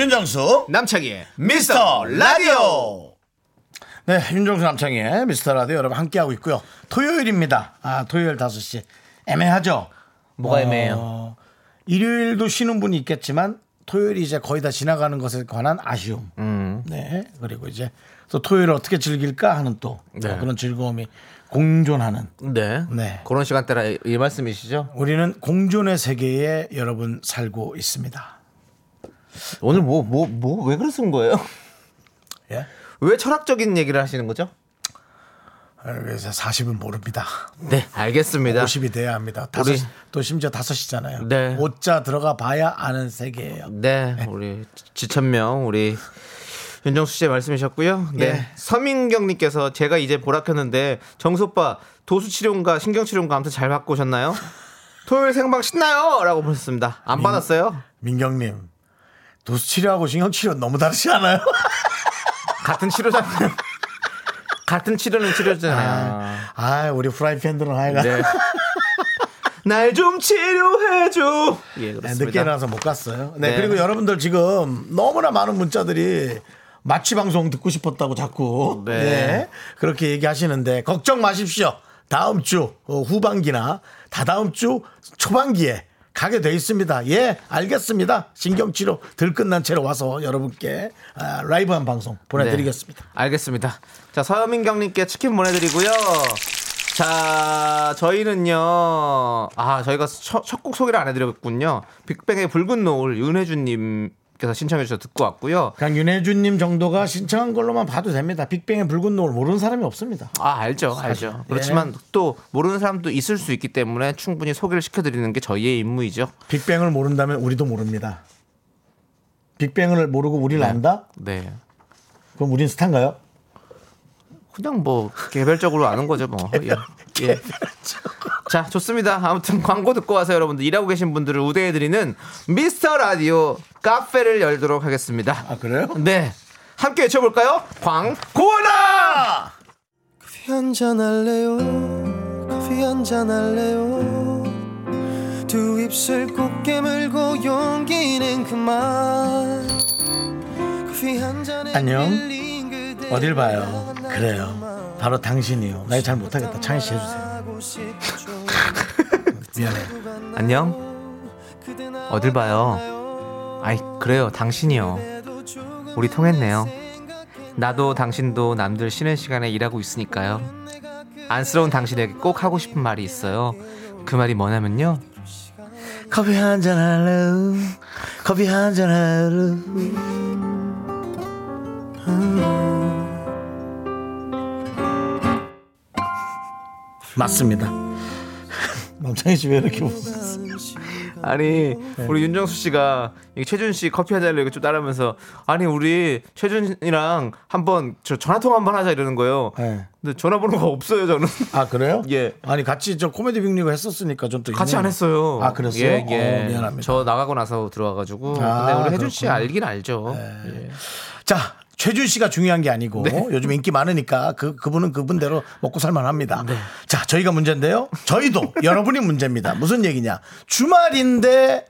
윤정수, 남창희의 미스터 라디오. 네, 윤정수 남창의 미스터 라디오 여러분 함께하고 있고요. 토요일입니다. 아, 토요일 5시. 애매하죠? 뭐가 애매해요? 어, 일요일도 쉬는 분이 있겠지만 토요일이 이제 거의 다 지나가는 것에 관한 아쉬움. 음. 네. 그리고 이제 또 토요일을 어떻게 즐길까 하는 또 네. 어, 그런 즐거움이 공존하는 네. 네. 그런 시간대라 이- 이 말씀이시죠? 우리는 공존의 세계에 여러분 살고 있습니다. 오늘 뭐, 뭐, 뭐, 왜 그러신 거예요? 예? 왜 철학적인 얘기를 하시는 거죠? 아, 그래서 40은 모릅니다. 네, 알겠습니다. 50이 돼야 합니다. 다섯, 우리- 또 심지어 다섯이잖아요. 네. 오자 들어가 봐야 아는 세계예요. 네, 우리 지천명 우리 윤정수 씨의 말씀이셨고요. 네, 예. 서민경 님께서 제가 이제 보라 켰는데 정수 오빠 도수 치료인가 신경 치료인가 아무튼 잘 받고 오셨나요? 토요일 생방 신나요?라고 보셨습니다. 안 받았어요? 민경 님, 도수 치료하고 신경 치료 너무 다르지 않아요? 같은 치료잖아요. 같은 치료는 치료잖아요. 아, 우리 프라이팬들은 하여간 네. 날좀 치료해줘. 예, 네, 그렇습니다. 늦게 일어나서 못 갔어요. 네, 네. 그리고 여러분들 지금 너무나 많은 문자들이 마취 방송 듣고 싶었다고 자꾸 네. 네, 그렇게 얘기하시는데 걱정 마십시오. 다음 주 어, 후반기나 다다음 주 초반기에 가게 돼 있습니다. 예, 알겠습니다. 신경치료 들 끝난 채로 와서 여러분께 아, 라이브한 방송 보내드리겠습니다. 네, 알겠습니다. 자, 서민경님께 치킨 보내드리고요. 자, 저희는요, 아, 저희가 첫, 첫곡 소개를 안 해드렸군요. 빅뱅의 붉은 노을 윤혜준님 께서 신청해 주셔서 듣고 왔고요. 그냥 윤혜준님 정도가 신청한 걸로만 봐도 됩니다. 빅뱅의 붉은 노을 모르는 사람이 없습니다. 아, 알죠, 알죠. 그렇지만 또 모르는 사람도 있을 수 있기 때문에 충분히 소개를 시켜드리는 게 저희의 임무이죠. 빅뱅을 모른다면 우리도 모릅니다. 빅뱅을 모르고 우리를 안다? 네. 그럼 우린 스타인가요? 그냥 뭐 개별적으로 아는 거죠 뭐. 예. 예. 자 좋습니다. 아무튼 광고 듣고 와서 여러분들 일하고 계신 분들을 우대해드리는 미스터 라디오 카페를 열도록 하겠습니다. 아 그래요? 네. 함께 외쳐볼까요? 광고나! 커피 한잔 할래요 커피 한잔 할래요 두 입술 꼭 깨물고 용기는 그만 커피 한 잔에 안녕. 어딜 봐요? 그래요. 바로 당신이요. 나 이거 잘 못하겠다. 창희 씨 해주세요. 미안해. 안녕. 어딜 봐요? 아이 그래요 당신이요. 우리 통했네요. 나도 당신도 남들 쉬는 시간에 일하고 있으니까요. 안쓰러운 당신에게 꼭 하고 싶은 말이 있어요. 그 말이 뭐냐면요. 커피 한 잔 할래? 커피 한 잔 할래? 맞습니다. 남창희 씨왜 이렇게 웃어? 아니 우리 윤정수 씨가 이 최준 씨 커피 하자고 이거 좀 따라하면서 아니 우리 최준이랑 한번 저 전화 통화 한번 하자 이러는 거예요. 네. 근데 전화번호가 없어요 저는. 아 그래요? 예. 아니 같이 저 코미디 빅리그 했었으니까 좀 또 같이 안 했어요. 아 그랬어요? 예, 예. 어, 미안합니다. 저 나가고 나서 들어와가지고. 아, 근데 우리 혜준 씨 그렇구나. 알긴 알죠. 예. 자, 최준 씨가 중요한 게 아니고 네. 요즘 인기 많으니까 그 그분은 그분대로 먹고 살만합니다. 네. 자, 저희가 문제인데요. 저희도 여러분이 문제입니다. 무슨 얘기냐? 주말인데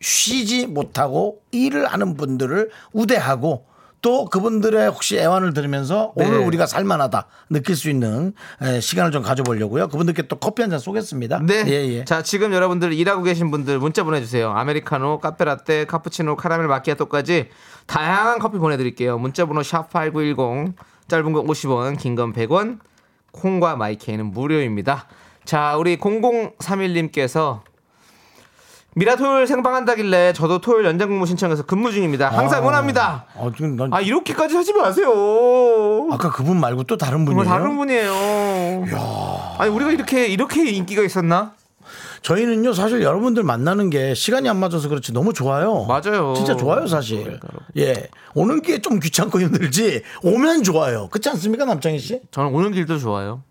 쉬지 못하고 일을 하는 분들을 우대하고 또 그분들의 혹시 애환을 들으면서 네. 오늘 우리가 살만하다 느낄 수 있는 에, 시간을 좀 가져보려고요. 그분들께 또 커피 한 잔 쏘겠습니다. 네. 예, 예. 자, 지금 여러분들 일하고 계신 분들 문자 보내주세요. 아메리카노, 카페라떼, 카푸치노, 카라멜 마키아토까지 다양한 커피 보내드릴게요. 문자번호 샵8910, 짧은 거 50원, 긴 건 100원, 콩과 마이케이는 무료입니다. 자, 우리 0031님께서 미라 토요일 생방한다길래 저도 토요일 연장 근무 신청해서 근무 중입니다. 항상 응원합니다. 어, 지금 난 아, 이렇게까지 하지 마세요. 아까 그분 말고 또 다른 분이에요. 다른 분이에요. 아니, 우리가 이렇게, 이렇게 인기가 있었나? 저희는요 사실 여러분들 만나는 게 시간이 안 맞아서 그렇지 너무 좋아요. 맞아요. 진짜 좋아요 사실. 예 오는 게 좀 귀찮고 힘들지 오면 좋아요. 그렇지 않습니까 남창희 씨? 저는 오는 길도 좋아요.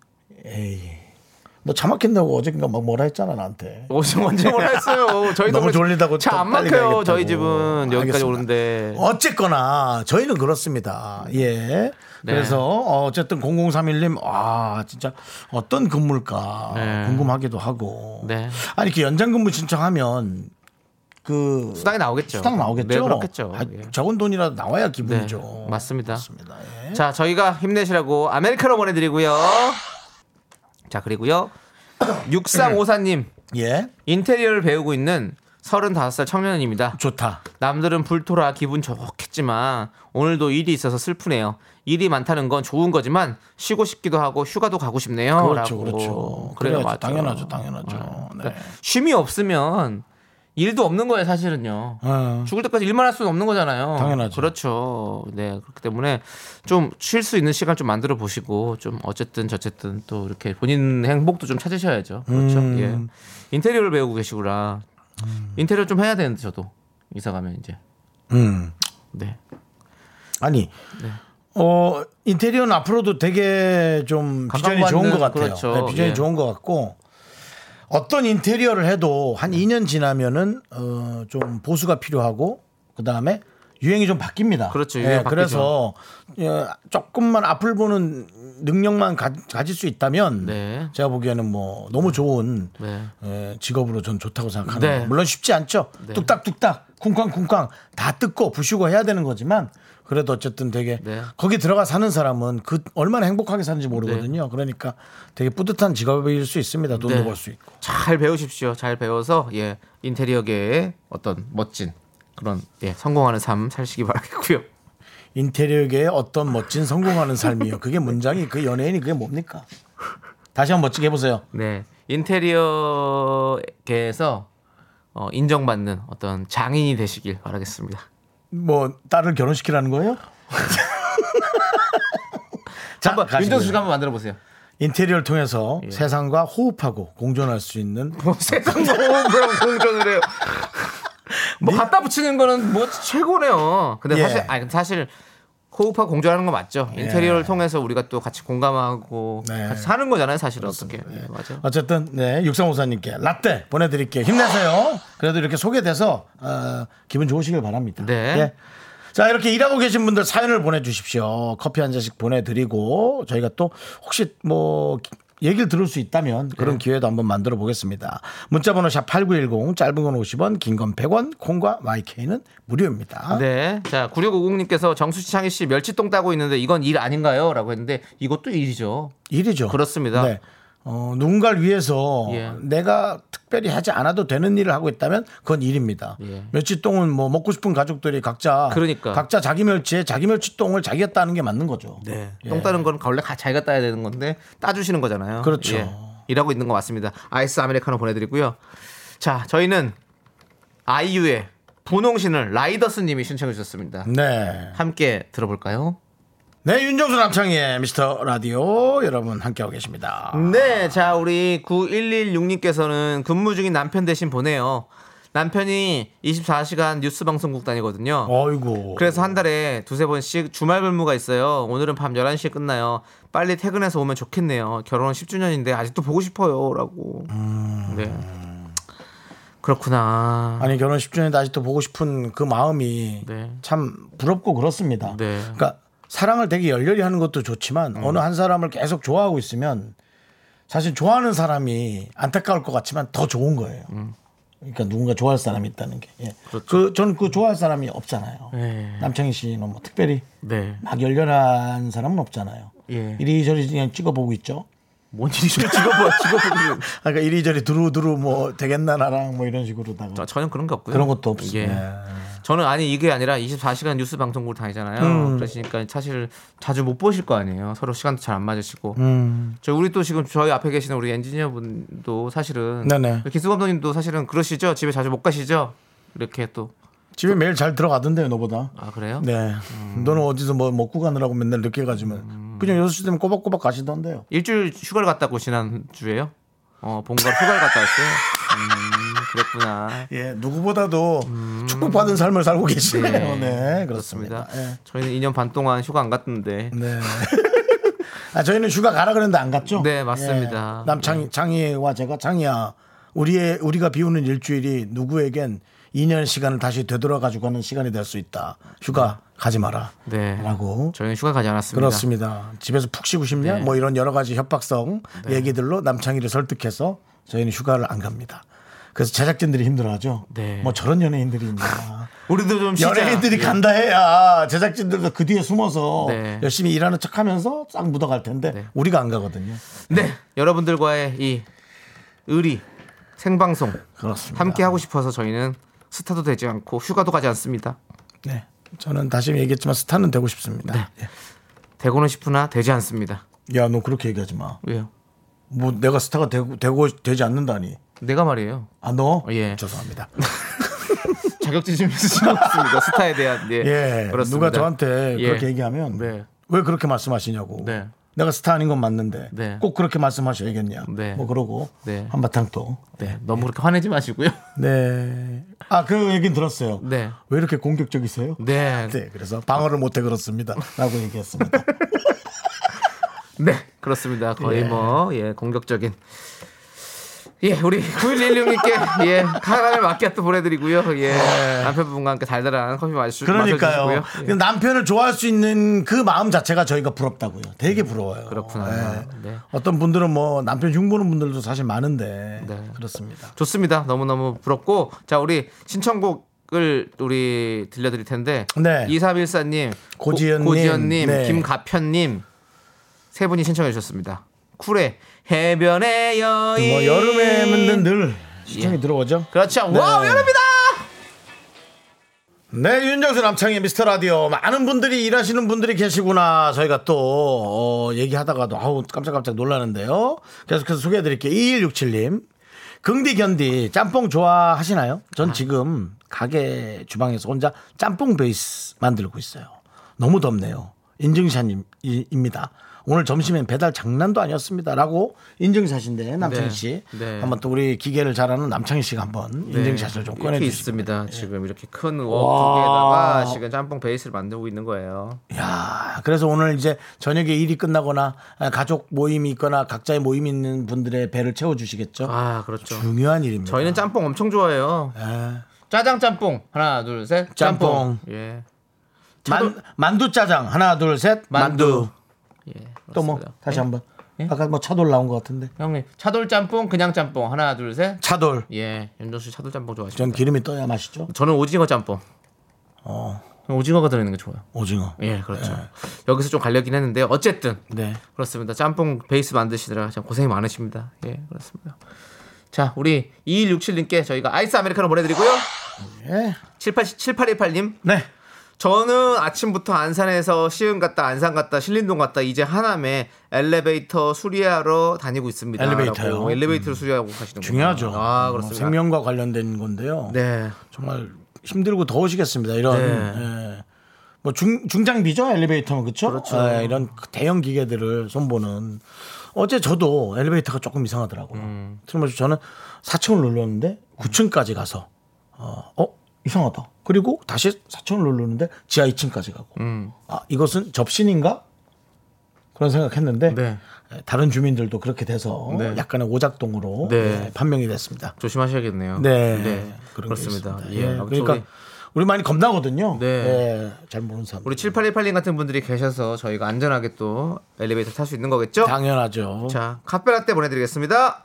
너 차 막힌다고 어저께가 막 뭐라 했잖아 나한테. 어제 언제 뭐라 했어요. 저희도 너무 졸리다고 차안 또 빨리 막혀요. 저희 집은 여기까지 알겠습니다. 오는데. 어쨌거나 저희는 그렇습니다. 예. 네. 그래서 어, 어쨌든 0031님 아 진짜 어떤 근무일까 네. 궁금하기도 하고. 네. 아니 이렇게 연장 근무 신청하면 그 수당이 나오겠죠. 수당 나오겠죠. 네, 그렇겠죠. 아, 예. 적은 돈이라도 나와야 네, 기분이죠. 맞습니다. 맞습니다. 예. 자, 저희가 힘내시라고 아메리카노 보내드리고요. 자, 그리고요. 6354님, 예. 인테리어를 배우고 있는 35살 청년입니다. 좋다. 남들은 불토라 기분 좋겠지만 오늘도 일이 있어서 슬프네요. 일이 많다는 건 좋은 거지만 쉬고 싶기도 하고 휴가도 가고 싶네요. 그렇죠, 라고. 그렇죠. 그래요. 당연하죠, 당연하죠. 네. 그러니까 쉼이 없으면 일도 없는 거예요, 사실은요. 어. 죽을 때까지 일만 할 수는 없는 거잖아요. 당연하죠. 그렇죠. 네. 그렇기 때문에 좀 쉴 수 있는 시간 좀 만들어 보시고 좀 어쨌든 저쨌든 또 이렇게 본인 행복도 좀 찾으셔야죠. 그렇죠. 음. 예. 인테리어를 배우고 계시구나. 인테리어 좀 해야 되는데 저도 이사 가면 이제. 음. 네. 아니. 네. 어, 인테리어는 앞으로도 되게 좀 비전이 좋은 것 같아요. 그렇죠. 네, 비전이 예. 좋은 것 같고 어떤 인테리어를 해도 한 2년 지나면은 어, 좀 보수가 필요하고 그 다음에 유행이 좀 바뀝니다. 그렇죠. 예. 그래서 예, 조금만 앞을 보는 능력만 가, 가질 수 있다면 네. 제가 보기에는 뭐 너무 좋은 네. 예, 직업으로 전 좋다고 생각하는 네. 물론 쉽지 않죠. 네. 뚝딱뚝딱 쿵쾅쿵쾅 다 뜯고 부수고 해야 되는 거지만 그래도 어쨌든 되게 네. 거기 들어가 사는 사람은 그 얼마나 행복하게 사는지 모르거든요. 그러니까 되게 뿌듯한 직업일 수 있습니다. 돈도 네. 벌수 있고. 잘 배우십시오. 잘 배워서 예 인테리어계의 어떤 멋진 그런 예 성공하는 삶 사시기 바라겠고요. 인테리어계의 어떤 멋진 성공하는 삶이요. 그게 문장이 그 연예인이 그게 뭡니까? 다시 한번 멋지게 해보세요. 네 인테리어계에서 어, 인정받는 어떤 장인이 되시길 바라겠습니다. 뭐 딸을 결혼시키라는 거예요? 자, 한번 가시고요. 윤정수 씨가 한번 만들어 보세요. 인테리어를 통해서 예. 세상과 호흡하고 공존할 수 있는 세상 너무 공존을 해요. 뭐 갖다 붙이는 거는 뭐 최고네요. 근데 예. 사실 아니 사실 호흡하고 공존하는 거 맞죠? 예. 인테리어를 통해서 우리가 또 같이 공감하고 네. 같이 사는 거잖아요, 사실 어떻게. 예, 맞아요. 어쨌든 네 육상호사님께 라떼 보내 드릴게요. 힘내세요. 그래도 이렇게 소개돼서 어, 기분 좋으시길 바랍니다. 네. 예. 자 이렇게 일하고 계신 분들 사연을 보내 주십시오. 커피 한 잔씩 보내 드리고 저희가 또 혹시 뭐 얘기를 들을 수 있다면 그런 기회도 한번 만들어 보겠습니다. 문자번호 샵 #8910 짧은 건 50원, 긴 건 100원, 콩과 마이케이는 무료입니다. 네. 자, 9650님께서 정수 씨 창희 씨 멸치똥 따고 있는데 이건 일 아닌가요? 라고 했는데 이것도 일이죠. 일이죠. 그렇습니다. 네. 어, 누군가를 위해서 예. 내가 특별히 하지 않아도 되는 일을 하고 있다면 그건 일입니다. 예. 멸치똥은 뭐 먹고 싶은 가족들이 각자 그러니까. 각자 자기 멸치에 자기 멸치똥을 자기가 따는 게 맞는 거죠. 네. 예. 똥 따는 건 원래 가- 자기가 따야 되는 건데 따주시는 거잖아요. 그렇죠. 예. 일하고 있는 거 맞습니다. 아이스 아메리카노 보내드리고요. 자, 저희는 아이유의 분홍신을 라이더스님이 신청해 주셨습니다. 네. 함께 들어볼까요? 네, 윤정수 남창희의 미스터 라디오 여러분 함께하고 계십니다. 네, 자 우리 9116님께서는 근무 중인 남편 대신 보내요. 남편이 24시간 뉴스 방송국 다니거든요. 어이구. 그래서 한 달에 두세 번씩 주말 근무가 있어요. 오늘은 밤 11시에 끝나요. 빨리 퇴근해서 오면 좋겠네요. 결혼 10주년인데 아직도 보고 싶어요. 라고. 네. 그렇구나. 아니 결혼 10주년인데 아직도 보고 싶은 그 마음이 네. 참 부럽고 그렇습니다. 네. 그러니까 사랑을 되게 열렬히 하는 것도 좋지만 어느 한 사람을 계속 좋아하고 있으면 사실 좋아하는 사람이 안타까울 것 같지만 더 좋은 거예요. 그러니까 누군가 좋아할 사람이 있다는 게. 예. 그 저는 그 좋아할 사람이 없잖아요. 네. 남창희 씨는 뭐 특별히 네. 막 열렬한 사람은 없잖아요. 예. 이리저리 그냥 찍어보고 있죠. 뭔좀 찍어봐, 찍어보고. 그러니까 이리저리 두루두루 뭐 되겠나 나랑 뭐 이런 식으로다가 저- 전혀 그런 게 없고요. 그런 것도 없어요. 예. 네. 저는 아니 이게 아니라 24시간 뉴스 방송국을 다니잖아요. 음. 그러시니까 사실 자주 못 보실 거 아니에요. 서로 시간도 잘 안 맞으시고. 음. 저 우리 또 지금 저희 앞에 계시는 우리 엔지니어분도 사실은 네네. 김수 감독님도 사실은 그러시죠. 집에 자주 못 가시죠. 이렇게 또. 집에 매일 잘 들어가던데요, 너보다. 아 그래요? 네. 음. 너는 어디서 뭐 먹고 가느라고 맨날 늦게 가지만 그냥 6시 되면 꼬박꼬박 가시던데요. 일주일 휴가를 갔다 고 지난 주에요. 어 본가 휴가를 갔다 왔어요. 음, 그랬구나. 예, 누구보다도 축복받은 삶을 살고 계시네요. 네, 네, 그렇습니다. 예. 저희는 2년 반 동안 휴가 안 갔는데 네. 아, 저희는 휴가 가라 그랬는데 안 갔죠? 네, 맞습니다. 예. 남창희, 창희와 제가 창희야, 우리의, 우리가 비우는 일주일이 누구에겐 2년 시간을 다시 되돌아가지고 가는 시간이 될 수 있다. 휴가 가지 마라. 네. 라고. 저희는 휴가 가지 않았습니다. 그렇습니다. 집에서 푹 쉬고 싶냐? 네. 뭐 이런 여러 가지 협박성 얘기들로 남창희를 설득해서 저희는 휴가를 안 갑니다. 그래서 제작진들이 힘들어하죠. 네. 뭐 저런 연예인들이 있나. 우리도 좀 쉬자. 연예인들이 예. 간다 해야 제작진들도 그 뒤에 숨어서 네. 열심히 일하는 척하면서 싹 묻어갈 텐데 네. 우리가 안 가거든요. 네, 여러분들과의 이 의리 생방송 그렇습니다. 함께 하고 싶어서 저희는 스타도 되지 않고 휴가도 가지 않습니다. 네. 저는 다시 얘기했지만 스타는 되고 싶습니다. 되고는 싶으나 되지 않습니다. 예. 야, 너 그렇게 얘기하지 마. 왜요? 뭐 내가 스타가 되고 되고 되지 않는다니. 내가 말이에요. 아, 너? 예. 죄송합니다. 자격지심 있으신 것 같습니다. 스타에 대한 예. 예. 그렇습니다. 누가 저한테 예. 그렇게 얘기하면 네. 왜 그렇게 말씀하시냐고. 네. 내가 스타 아닌 건 맞는데 네. 꼭 그렇게 말씀하셔야겠냐. 네. 뭐 그러고 네. 한바탕 또. 네, 너무 그렇게 화내지 마시고요. 네. 아, 그 얘기는 들었어요. 네. 왜 이렇게 공격적이세요? 네. 네, 그래서 방어를 못해 그렇습니다. 라고 얘기했습니다. 네, 그렇습니다. 거의 예. 뭐, 예, 공격적인. 예, 우리 9116님께, 예, 카라멜 마키아토 보내드리고요. 예, 남편분과 함께 달달한 커피 마시, 그러니까요. 예. 남편을 좋아할 수 있는 그 마음 자체가 저희가 부럽다고요. 되게 부러워요. 그렇구나. 네. 네. 어떤 분들은 뭐 남편 흉보는 분들도 사실 많은데 네. 그렇습니다. 좋습니다. 너무 너무 부럽고. 자, 우리 신청곡 을 우리 들려드릴 텐데. 네. 2314님, 고지연님, 고지연님, 네. 김가편님 세 분이 신청해 주셨습니다. 쿨의 해변의 여인. 뭐 여름에는 늘 신청이 예. 들어오죠. 그렇죠. 네. 와우, 여름이다! 네, 윤정수 남창희의 미스터 라디오. 많은 분들이 일하시는 분들이 계시구나. 저희가 또, 어, 얘기하다가도, 아우, 깜짝깜짝 놀라는데요. 계속해서 소개해 드릴게요. 2167님. 긍디 견디, 짬뽕 좋아하시나요? 전 지금 가게 주방에서 혼자 짬뽕 베이스 만들고 있어요. 너무 덥네요. 인증샷입니다. 오늘 점심엔 배달 장난도 아니었습니다라고 인증샷인데 남창희 네. 씨 네. 한번 또 우리 기계를 잘하는 남창희 씨가 한번 인증샷을 좀 꺼내 주시죠. 있습니다. 지금 이렇게 큰 웍두 개에다가 지금 짬뽕 베이스를 만들고 있는 거예요. 야, 그래서 오늘 이제 저녁에 일이 끝나거나 아, 가족 모임이 있거나 각자의 모임이 있는 분들의 배를 채워 주시겠죠. 아 그렇죠. 중요한 일입니다. 저희는 짬뽕 엄청 좋아해요. 예. 짜장 짬뽕 하나 둘 셋. 짬뽕. 예. 만, 만두 짜장 하나 둘 셋 만두. 만두. 예. 또 뭐. 다시 예? 한번. 아까 뭐 차돌 나온 것 같은데. 형님 차돌 짬뽕 그냥 짬뽕 하나 둘 셋. 차돌. 예. 윤정수 씨 차돌 짬뽕 좋아하시죠? 전 기름이 떠야 맛있죠. 저는 오징어 짬뽕. 어, 오징어가 들어있는 게 좋아요. 오징어. 예, 그렇죠. 여기서 좀 갈렸긴 했는데 어쨌든 네. 그렇습니다. 짬뽕 베이스 만드시느라 참 고생이 많으십니다. 예, 그렇습니다. 자, 우리 2167님께 저희가 아이스 아메리카노 보내드리고요. 예. 78, 7818님, 네. 저는 아침부터 안산에서 시흥 갔다 안산 갔다 신림동 갔다 이제 하남에 엘리베이터 수리하러 다니고 있습니다. 엘리베이터요? 라고 엘리베이터를 수리하고 가시는 중요하죠. 아, 어, 그렇습니다. 생명과 관련된 건데요. 네. 정말 힘들고 더우시겠습니다. 이런 네. 예. 뭐 중, 중장비죠 엘리베이터는 그렇죠. 그렇죠. 예, 이런 대형 기계들을 손보는 어제 저도 엘리베이터가 조금 이상하더라고요. 음. 틀림없이 저는 4층을 눌렀는데 9층까지 가서 어, 어 이상하다. 그리고 다시 4층을 누르는데 지하 2층까지 가고 음. 아 이것은 접신인가 그런 생각했는데 네. 예, 다른 주민들도 그렇게 돼서 네. 약간의 오작동으로 네. 예, 판명이 됐습니다. 조심하셔야겠네요. 네, 게 그렇습니다. 예. 예, 그러니까 우리- 우리 많이 겁나거든요. 네. 예, 잘 모르는 사람. 우리 7818님 같은 분들이 계셔서 저희가 안전하게 또 엘리베이터 탈 수 있는 거겠죠? 당연하죠. 자, 카페라떼 보내드리겠습니다.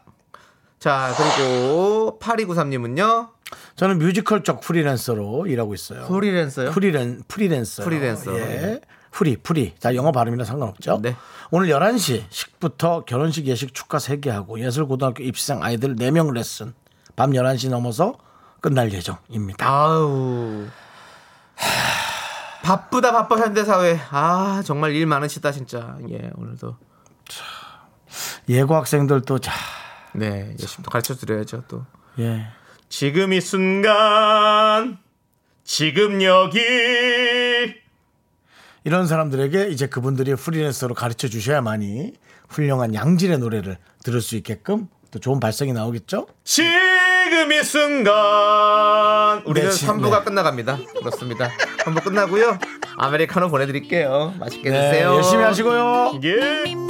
자, 그리고 8293님은요. 저는 뮤지컬 쪽 프리랜서로 일하고 있어요. 프리랜서요? 프리랜 프리랜서. 프리랜서. 예. 프리 프리. 자, 영어 발음이나 상관없죠? 네. 오늘 11시 식부터 결혼식 예식 축가 3개 하고 예술 고등학교 입시생 아이들 4명 레슨. 밤 11시 넘어서 끝날 예정입니다. 아우. 바쁘다 바빠 현대사회. 아, 정말 일 많으시다 진짜. 예, 오늘도. 예고 학생들도 자, 네, 열심히 또 가르쳐 드려야죠, 또. 예. 지금 이 순간 지금 여기 이런 사람들에게 이제 그분들이 프리랜서로 가르쳐 주셔야만이 훌륭한 양질의 노래를 들을 수 있게끔 또 좋은 발성이 나오겠죠? 지금 이 순간 우리는 네, 지- 3부가 네. 끝나갑니다. 그렇습니다. 3부 끝나고요. 아메리카노 보내드릴게요. 맛있게 네, 드세요. 열심히 하시고요. 예.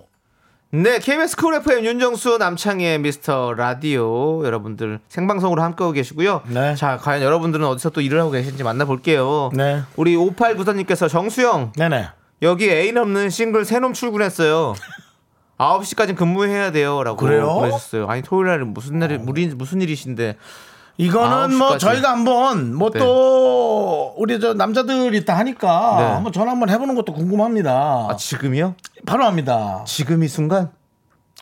네, KBS 쿨 FM 윤정수 남창희의 미스터 라디오 여러분들 생방송으로 함께하고 계시고요. 네. 자, 과연 여러분들은 어디서 또 일을 하고 계신지 만나볼게요. 네. 우리 5894님께서 정수영 네네. 여기 애인 없는 싱글 세 놈 출근했어요. 9시까지 근무해야 돼요. 라고 그래요? 보내셨어요. 아니, 토요일 날은 무슨 날이, 무리, 무슨 일이신데. 이거는 뭐 9시까지. 저희가 한번 뭐 네. 또 우리 저 남자들 있다 하니까 네. 한번 전화 한번 해보는 것도 궁금합니다. 아, 지금이요? 바로 합니다. 지금 이 순간?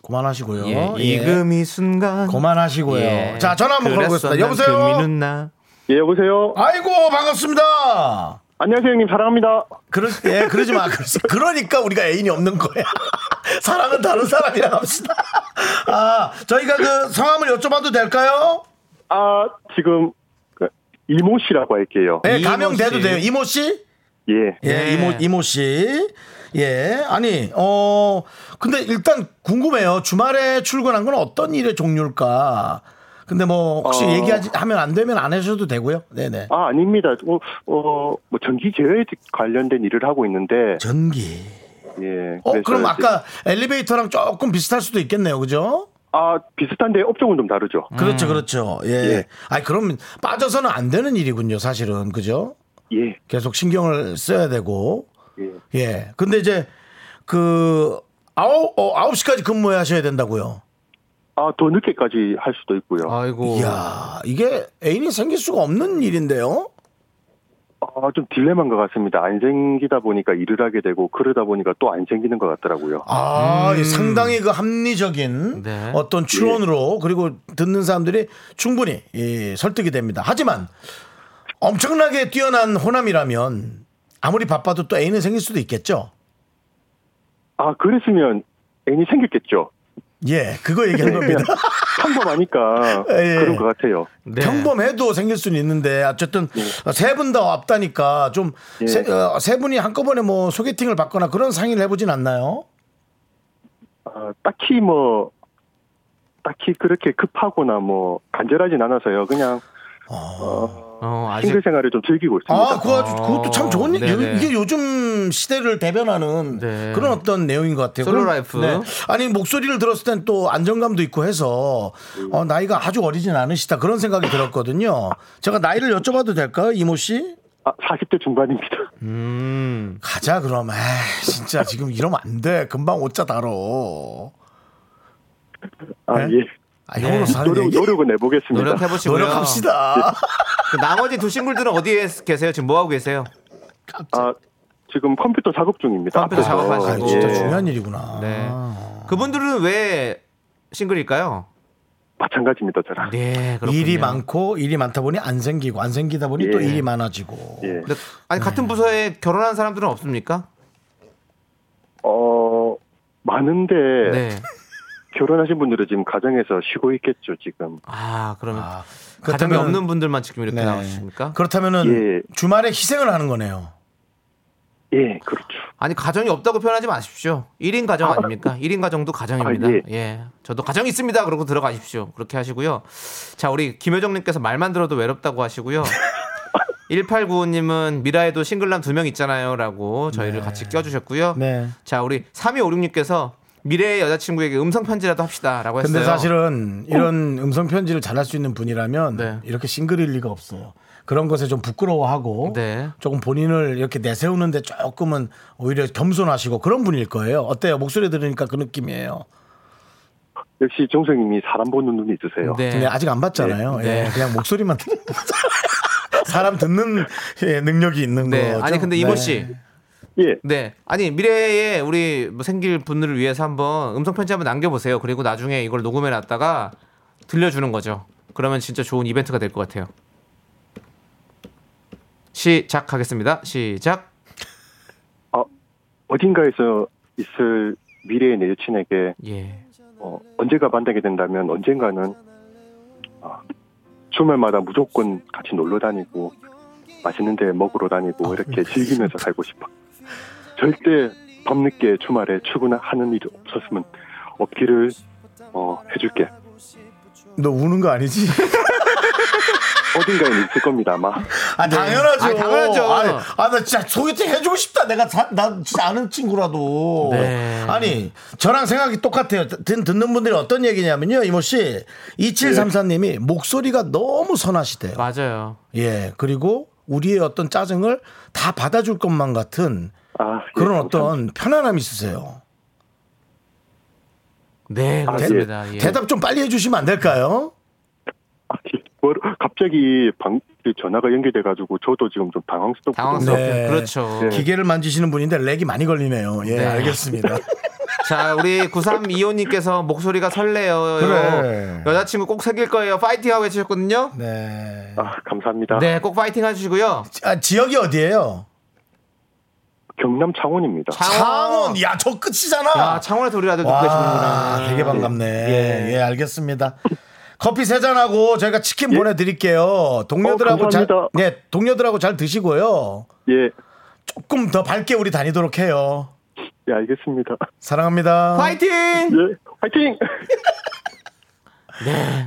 그만하시고요. 예, 예. 지금 이 순간. 그만하시고요. 예. 자 전화 한번 걸어보겠습니다. 난 여보세요. 금이 누나. 예, 여보세요. 아이고 반갑습니다. 안녕하세요, 형님. 사랑합니다. 그러, 예, 그러지 마. 그러지. 그러니까 우리가 애인이 없는 거야. 사랑은 다른 사람이랑 합시다. 아, 저희가 그 성함을 여쭤봐도 될까요? 아, 지금 그 이모 씨라고 할게요. 예, 이모 가명돼도 씨. 돼요. 이모 씨? 예. 예, 네. 이모, 이모 씨. 예, 아니, 어, 근데 일단 궁금해요. 주말에 출근한 건 어떤 일의 종류일까? 근데 뭐, 혹시 어. 얘기하지, 하면 안 되면 안 하셔도 되고요. 네네. 아, 아닙니다. 어, 어, 뭐 전기 제어에 관련된 일을 하고 있는데 전기. 예. 어, 그럼 이제- 아까 엘리베이터랑 조금 비슷할 수도 있겠네요. 그죠? 아, 비슷한데 업종은 좀 다르죠. 그렇죠, 그렇죠. 예. 예. 아니, 그러면 빠져서는 안 되는 일이군요, 사실은. 그죠? 예. 계속 신경을 써야 되고. 예. 예. 근데 이제 그 아홉 어, 아홉 시까지 근무하셔야 된다고요. 아, 더 늦게까지 할 수도 있고요. 아이고. 이야, 이게 애인이 생길 수가 없는 일인데요. 어, 좀 딜레마인 것 같습니다. 안 생기다 보니까 일을 하게 되고 그러다 보니까 또 안 생기는 것 같더라고요. 아, 이 상당히 그 합리적인 네. 어떤 추론으로 그리고 듣는 사람들이 충분히 예, 설득이 됩니다. 하지만 엄청나게 뛰어난 호남이라면 아무리 바빠도 또 애인은 생길 수도 있겠죠. 아, 그랬으면 애인이 생겼겠죠. 예, 그거 얘기한 겁니다. 평범하니까 예. 그런 것 같아요. 네. 평범해도 생길 수는 있는데 어쨌든 세분다 왔다니까 좀 세 예. 분이 한꺼번에 뭐 소개팅을 받거나 그런 상의를 해보진 않나요? 아, 딱히 뭐 딱히 그렇게 급하거나 뭐 간절하진 않아서요. 그냥 어, 아직 싱글 생활을 좀 즐기고 있습니다. 아, 그거 아주 그것도 참 좋은 일. 네네. 이게 요즘 시대를 대변하는 네. 그런 어떤 내용인 것 같아요. solo life. 아니 목소리를 들었을 땐 또 안정감도 있고 해서 어, 나이가 아주 어리진 않으시다 그런 생각이 들었거든요. 제가 나이를 여쭤봐도 될까요, 이모 씨? 아, 40대 중반입니다. 음. 가자 그럼. 에이, 진짜 지금 이러면 안 돼. 금방 오자 다뤄. 아, 네? 예. 아, 형으로 사는 노력, 얘기? 노력은 해보겠습니다. 노력해 보시고요. 노력합시다. 그 나머지 두 싱글들은 어디에 계세요? 지금 뭐 하고 계세요? 아, 지금 컴퓨터 작업 중입니다. 컴퓨터 앞에서. 작업하시고. 아, 진짜 예. 중요한 일이구나. 네. 그분들은 왜 싱글일까요? 마찬가지입니다, 저랑. 네, 그렇군요. 일이 많고 일이 많다 보니 안 생기고 안 생기다 보니 또 예. 일이 많아지고. 예. 근데 아니 같은 부서에 결혼한 사람들은 없습니까? 어, 많은데 네. 결혼하신 분들은 지금 가정에서 쉬고 있겠죠, 지금. 아, 그러면 아, 가정이 없는 분들만 지금 이렇게 네. 나오십니까? 그렇다면은 예. 주말에 희생을 하는 거네요. 예, 그렇죠. 아니 가정이 없다고 표현하지 마십시오. 1인 가정 아닙니까? 1인 가정도 가정입니다. 아, 예. 예. 저도 가정이 있습니다. 그러고 들어가십시오. 그렇게 하시고요. 자, 우리 김효정 님께서 말만 들어도 외롭다고 하시고요. 1895님은 미라에도 싱글남 두 명 있잖아요라고 저희를 같이 껴 주셨고요. 네. 자, 우리 3256님께서 미래의 여자친구에게 음성 편지라도 합시다라고 했어요. 근데 사실은 이런 음성 편지를 잘할 수 있는 분이라면 네. 이렇게 싱글일 리가 없어요. 그런 것에 좀 부끄러워하고 네. 조금 본인을 이렇게 내세우는데 조금은 오히려 겸손하시고 그런 분일 거예요. 어때요? 목소리 들으니까 그 느낌이에요. 역시 정성님이 사람 보는 눈이 있으세요. 네. 근데 아직 안 봤잖아요. 네. 예, 그냥 목소리만 듣는 사람 듣는 예, 능력이 있는 네. 거죠. 아니 근데 이모 씨. 예. 네. 아니 미래에 우리 뭐 생길 분들을 위해서 한번 음성 편지 한번 남겨 보세요. 그리고 나중에 이걸 녹음해 놨다가 들려주는 거죠. 그러면 진짜 좋은 이벤트가 될 것 같아요. 시작하겠습니다. 시작. 어, 어딘가에서 있을 미래의 내 여친에게 예. 어, 언제가 만나게 된다면 언젠가는 어, 주말마다 무조건 같이 놀러 다니고 맛있는 데 먹으러 다니고 이렇게 즐기면서 살고 싶어. 절대 밤늦게 주말에 출근하는 일이 없었으면 없기를 어, 해줄게. 너 우는 거 아니지? 어딘가에 있을 겁니다 아마. 아 당연하죠. 아, 당연하죠. 아니, 아, 나 진짜 소개팅 해주고 싶다. 내가 사- 나 진짜 아는 친구라도. 네. 아니 저랑 생각이 똑같아요. 듣, 듣는 분들이 어떤 얘기냐면요, 이모 씨, 2734님이 목소리가 너무 선하시대요. 맞아요. 예, 그리고 우리의 어떤 짜증을 다 받아줄 것만 같은 아, 예, 그런 감사합니다. 어떤 편안함이 있으세요. 네, 아, 그렇습니다. 예. 대답 좀 빨리 해주시면 안 될까요? 아, 예. 뭐, 갑자기 방 전화가 연결돼가지고 저도 지금 좀 당황스럽고 당황스럽게. 네. 그렇죠. 네. 기계를 만지시는 분인데 렉이 많이 걸리네요. 예, 네. 알겠습니다. 자, 우리 9325님께서 목소리가 설레요. 그래. 여자친구 꼭 사귈 거예요. 파이팅 하고 해주셨거든요. 네. 아, 감사합니다. 네, 꼭 파이팅 해주시고요. 아, 지역이 어디예요? 경남 창원입니다. 창원. 야, 저 끝이잖아. 야, 창원에서 우리 아들 듣고 와, 계시는구나. 되게 반갑네. 예. 예, 알겠습니다. 커피 세 잔하고 저희가 치킨 보내드릴게요. 동료들하고 어, 잘. 네, 동료들하고 잘 드시고요. 예, 조금 더 밝게 우리 다니도록 해요. 예, 알겠습니다. 사랑합니다. 파이팅! 예, 화이팅!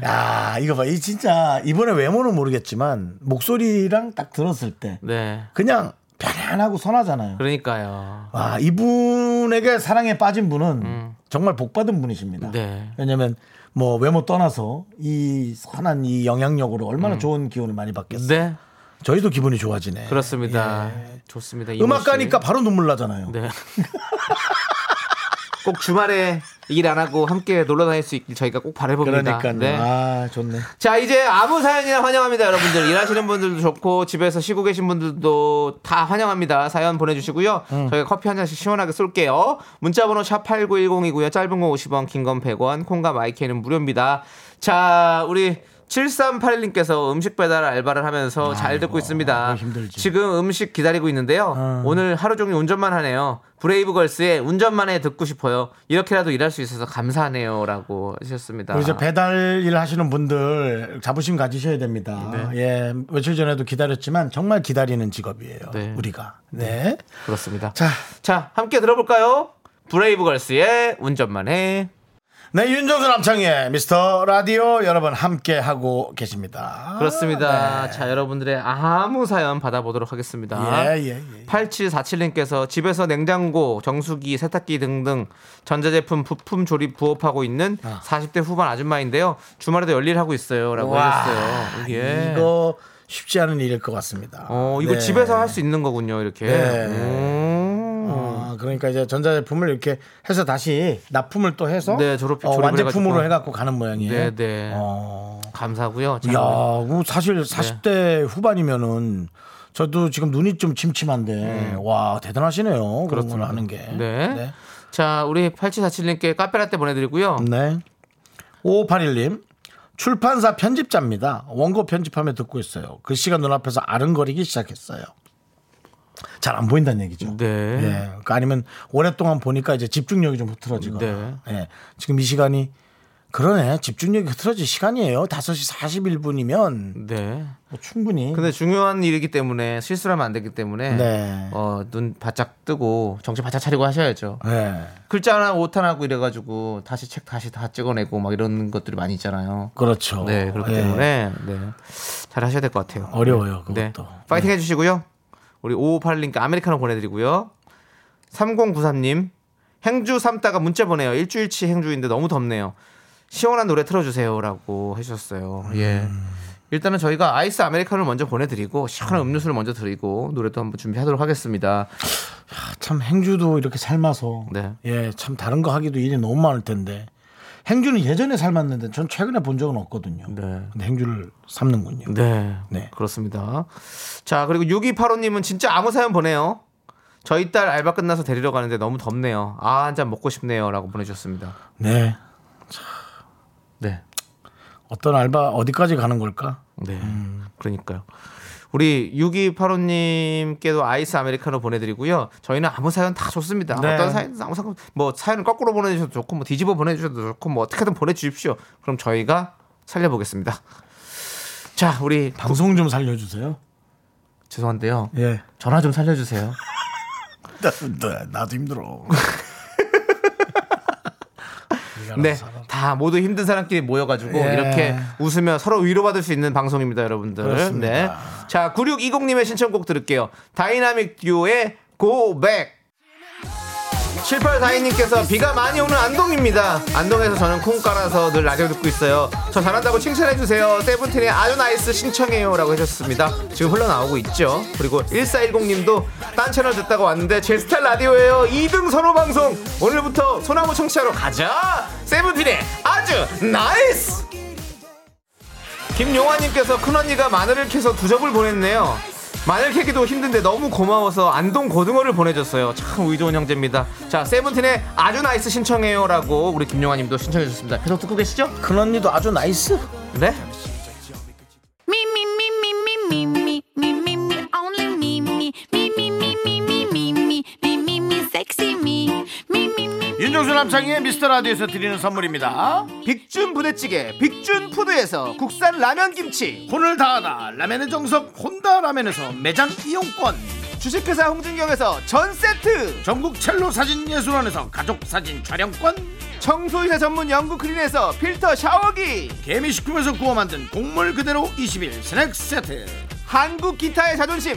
야, 이거 봐. 이 진짜 이번에 외모는 모르겠지만 목소리랑 딱 들었을 때 네. 그냥 편안하고 선하잖아요. 그러니까요. 와, 이분에게 사랑에 빠진 분은 정말 복 받은 분이십니다. 음. 네. 왜냐면 뭐 외모 떠나서 이 선한 이 영향력으로 얼마나 좋은 기운을 많이 받겠어요. 음. 네. 저희도 기분이 좋아지네. 그렇습니다. 좋습니다. 이모 음악 씨. 가니까 바로 눈물 나잖아요. 네. 꼭 주말에 일 안 하고 함께 놀러 다닐 수 있길 저희가 꼭 바라봅니다. 그러니까요. 네. 아, 좋네. 자 이제 아무 사연이나 환영합니다 여러분들 일하시는 분들도 좋고 집에서 쉬고 계신 분들도 다 환영합니다 사연 보내 주시고요 저희가 커피 한 잔씩 시원하게 쏠게요 문자 번호 샵 8910이고요 짧은 거 50원 긴 건 100원 콩과 마이크는 무료입니다 자 우리 7381님께서 음식 배달 알바를 하면서 잘 듣고 있습니다. 힘들지. 지금 음식 기다리고 있는데요. 오늘 하루 종일 운전만 하네요. 브레이브걸스의 운전만 해 듣고 싶어요. 이렇게라도 일할 수 있어서 감사하네요라고 하셨습니다. 우리 이제 배달 일 하시는 분들 자부심 가지셔야 됩니다. 예, 며칠 전에도 기다렸지만 정말 기다리는 직업이에요. 네. 우리가. 네. 그렇습니다. 자, 자, 함께 들어볼까요? 브레이브걸스의 운전만 해. 네, 윤정수 남창의 미스터 라디오 여러분 함께 하고 계십니다. 그렇습니다. 자, 여러분들의 아무 사연 받아보도록 하겠습니다. 예, 예, 예. 8747님께서 집에서 냉장고, 정수기, 세탁기 등등 전자제품 부품 조립 부업하고 있는 40대 후반 아줌마인데요. 주말에도 열일하고 있어요. 라고 와, 하셨어요. 예. 이거 쉽지 않은 일일 것 같습니다. 어, 이거 네. 집에서 할 수 있는 거군요. 이렇게. 네. 음. 아, 그러니까 이제 전자제품을 이렇게 해서 다시 납품을 또 해서 네, 졸업- 어, 완제품으로 해가지고. 해갖고 가는 모양이에요. 네, 네. 어. 감사하고요. 자, 야, 뭐 사실 40대 후반이면은 저도 지금 눈이 좀 침침한데 와 대단하시네요. 그런 걸 하는 게. 네. 네. 자, 우리 8747님께 카페라떼 보내드리고요. 네. 5581님. 출판사 편집자입니다. 원고 편집하며 듣고 있어요. 글씨가 눈앞에서 아른거리기 시작했어요. 잘 안 보인다는 얘기죠. 네. 예. 그러니까 아니면 오랫동안 보니까 이제 집중력이 좀 흐트러지거나. 네. 예. 지금 이 시간이 그러네. 집중력이 흐트러질 시간이에요. 5시 41분이면 네. 뭐 충분히. 근데 중요한 일이기 때문에 실수를 하면 안 되기 때문에 네. 어, 눈 바짝 뜨고 정신 바짝 차리고 하셔야죠. 네. 글자 하나 오탄 하고 이래 가지고 다시 책 다시 다 찍어내고 막 이런 것들이 많이 있잖아요. 그렇죠. 네 그렇기 예. 때문에 네. 잘 하셔야 될 것 같아요. 어려워요. 네. 그것도. 파이팅 해 주시고요. 우리 5581님께 아메리카노 보내드리고요. 3093님 행주 삼다가 문자 보내요. 일주일치 행주인데 너무 덥네요. 시원한 노래 틀어주세요라고 해주셨어요. 예. 일단은 저희가 아이스 아메리카노를 먼저 보내드리고 시원한 음료수를 먼저 드리고 노래도 한번 준비하도록 하겠습니다. 참 행주도 이렇게 삶아서 네. 예, 참 다른 거 하기도 일이 너무 많을 텐데 행주는 예전에 삶았는데 전 최근에 본 적은 없거든요. 네. 근데 행주를 삶는군요. 네. 네. 그렇습니다. 자, 그리고 6285님은 진짜 아무 사연 보내요. 저희 딸 알바 끝나서 데리러 가는데 너무 덥네요. 아, 한 잔 먹고 싶네요. 라고 보내주셨습니다. 네. 네. 어떤 알바 어디까지 가는 걸까? 네. 그러니까요. 우리 6285님께도 아이스 아메리카노 보내드리고요. 저희는 아무 사연 다 좋습니다. 네. 어떤 사연, 아무 상관, 뭐 사연을 거꾸로 보내주셔도 좋고, 뭐 뒤집어 보내주셔도 좋고, 뭐 어떻게든 보내주십시오. 그럼 저희가 살려보겠습니다. 자, 우리 방송 좀 살려주세요. 죄송한데요. 예. 전화 좀 살려주세요. 나, 나, 나도 힘들어. 네. 다 모두 힘든 사람끼리 모여가지고 예. 이렇게 웃으며 서로 위로받을 수 있는 방송입니다, 여러분들. 그렇습니다. 네. 자, 9620님의 신청곡 들을게요. 다이나믹 듀오의 Back. 7842님께서 비가 많이 오는 안동입니다. 안동에서 저는 콩 깔아서 늘 라디오 듣고 있어요. 저 잘한다고 칭찬해주세요. 세븐틴의 아주 nice 신청해요. 라고 해줬습니다. 지금 흘러나오고 있죠. 그리고 1410님도 딴 채널 듣다가 왔는데 제 스타일 라디오예요. 2등 선호 방송. 오늘부터 소나무 청취하러 가자. 세븐틴의 아주 NICE! 김용화님께서 큰언니가 마늘을 캐서 두 접을 보냈네요. 마늘 캐기도 힘든데 너무 고마워서 안동 고등어를 보내줬어요. 참 의좋은 형제입니다. 자, 세븐틴의 아주 NICE 신청해요라고 우리 김용화님도 신청해 주셨습니다. 계속 듣고 계시죠? 큰 언니도 아주 nice. 네. 윤정수 남창희의 미스터 라디오에서 드리는 선물입니다. 빅준 부대찌개, 빅준 푸드에서 국산 라면 김치, 혼을 다하다 라멘의 정석 혼다 라멘에서 매장 이용권. 주식회사 홍진경에서 전 세트, 전국 첼로 사진 예술원에서 가족 사진 촬영권. 청소이사 전문 영국 크린에서 필터 샤워기, 개미식품에서 구워 만든 곡물 그대로 21 스낵 세트. 한국 기타의 자존심,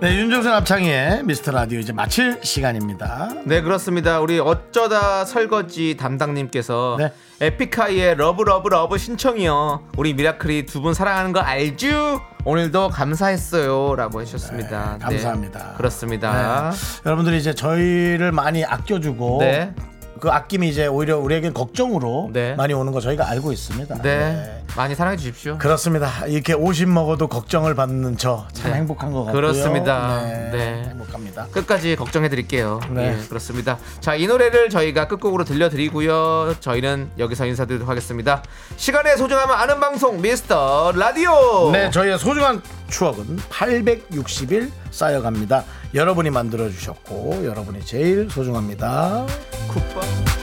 네, 윤정수 남창희의 미스터 라디오 이제 마칠 시간입니다. 네 그렇습니다. 우리 어쩌다 설거지 담당님께서 네. 에픽하이의 Love Love Love 신청이요. 우리 미라클이 두 분 사랑하는 거 알죠? 오늘도 감사했어요라고 해주셨습니다. 네, 감사합니다. 네, 그렇습니다. 네. 여러분들이 이제 저희를 많이 아껴주고 네. 그 아낌이 이제 오히려 우리에겐 걱정으로 네. 많이 오는 거 저희가 알고 있습니다. 네. 많이 사랑해 주십시오. 그렇습니다. 이렇게 50 먹어도 걱정을 받는 저 참 네. 행복한 것 같고요. 그렇습니다. 네, 네. 행복합니다. 끝까지 걱정해 드릴게요. 네. 예, 그렇습니다. 자, 이 노래를 저희가 끝곡으로 들려드리고요. 저희는 여기서 인사드리도록 하겠습니다. 시간의 소중함을 아는 방송 미스터 라디오. 네, 저희의 소중한 추억은 860일 쌓여갑니다. 여러분이 만들어 주셨고 여러분이 제일 소중합니다. 굿바.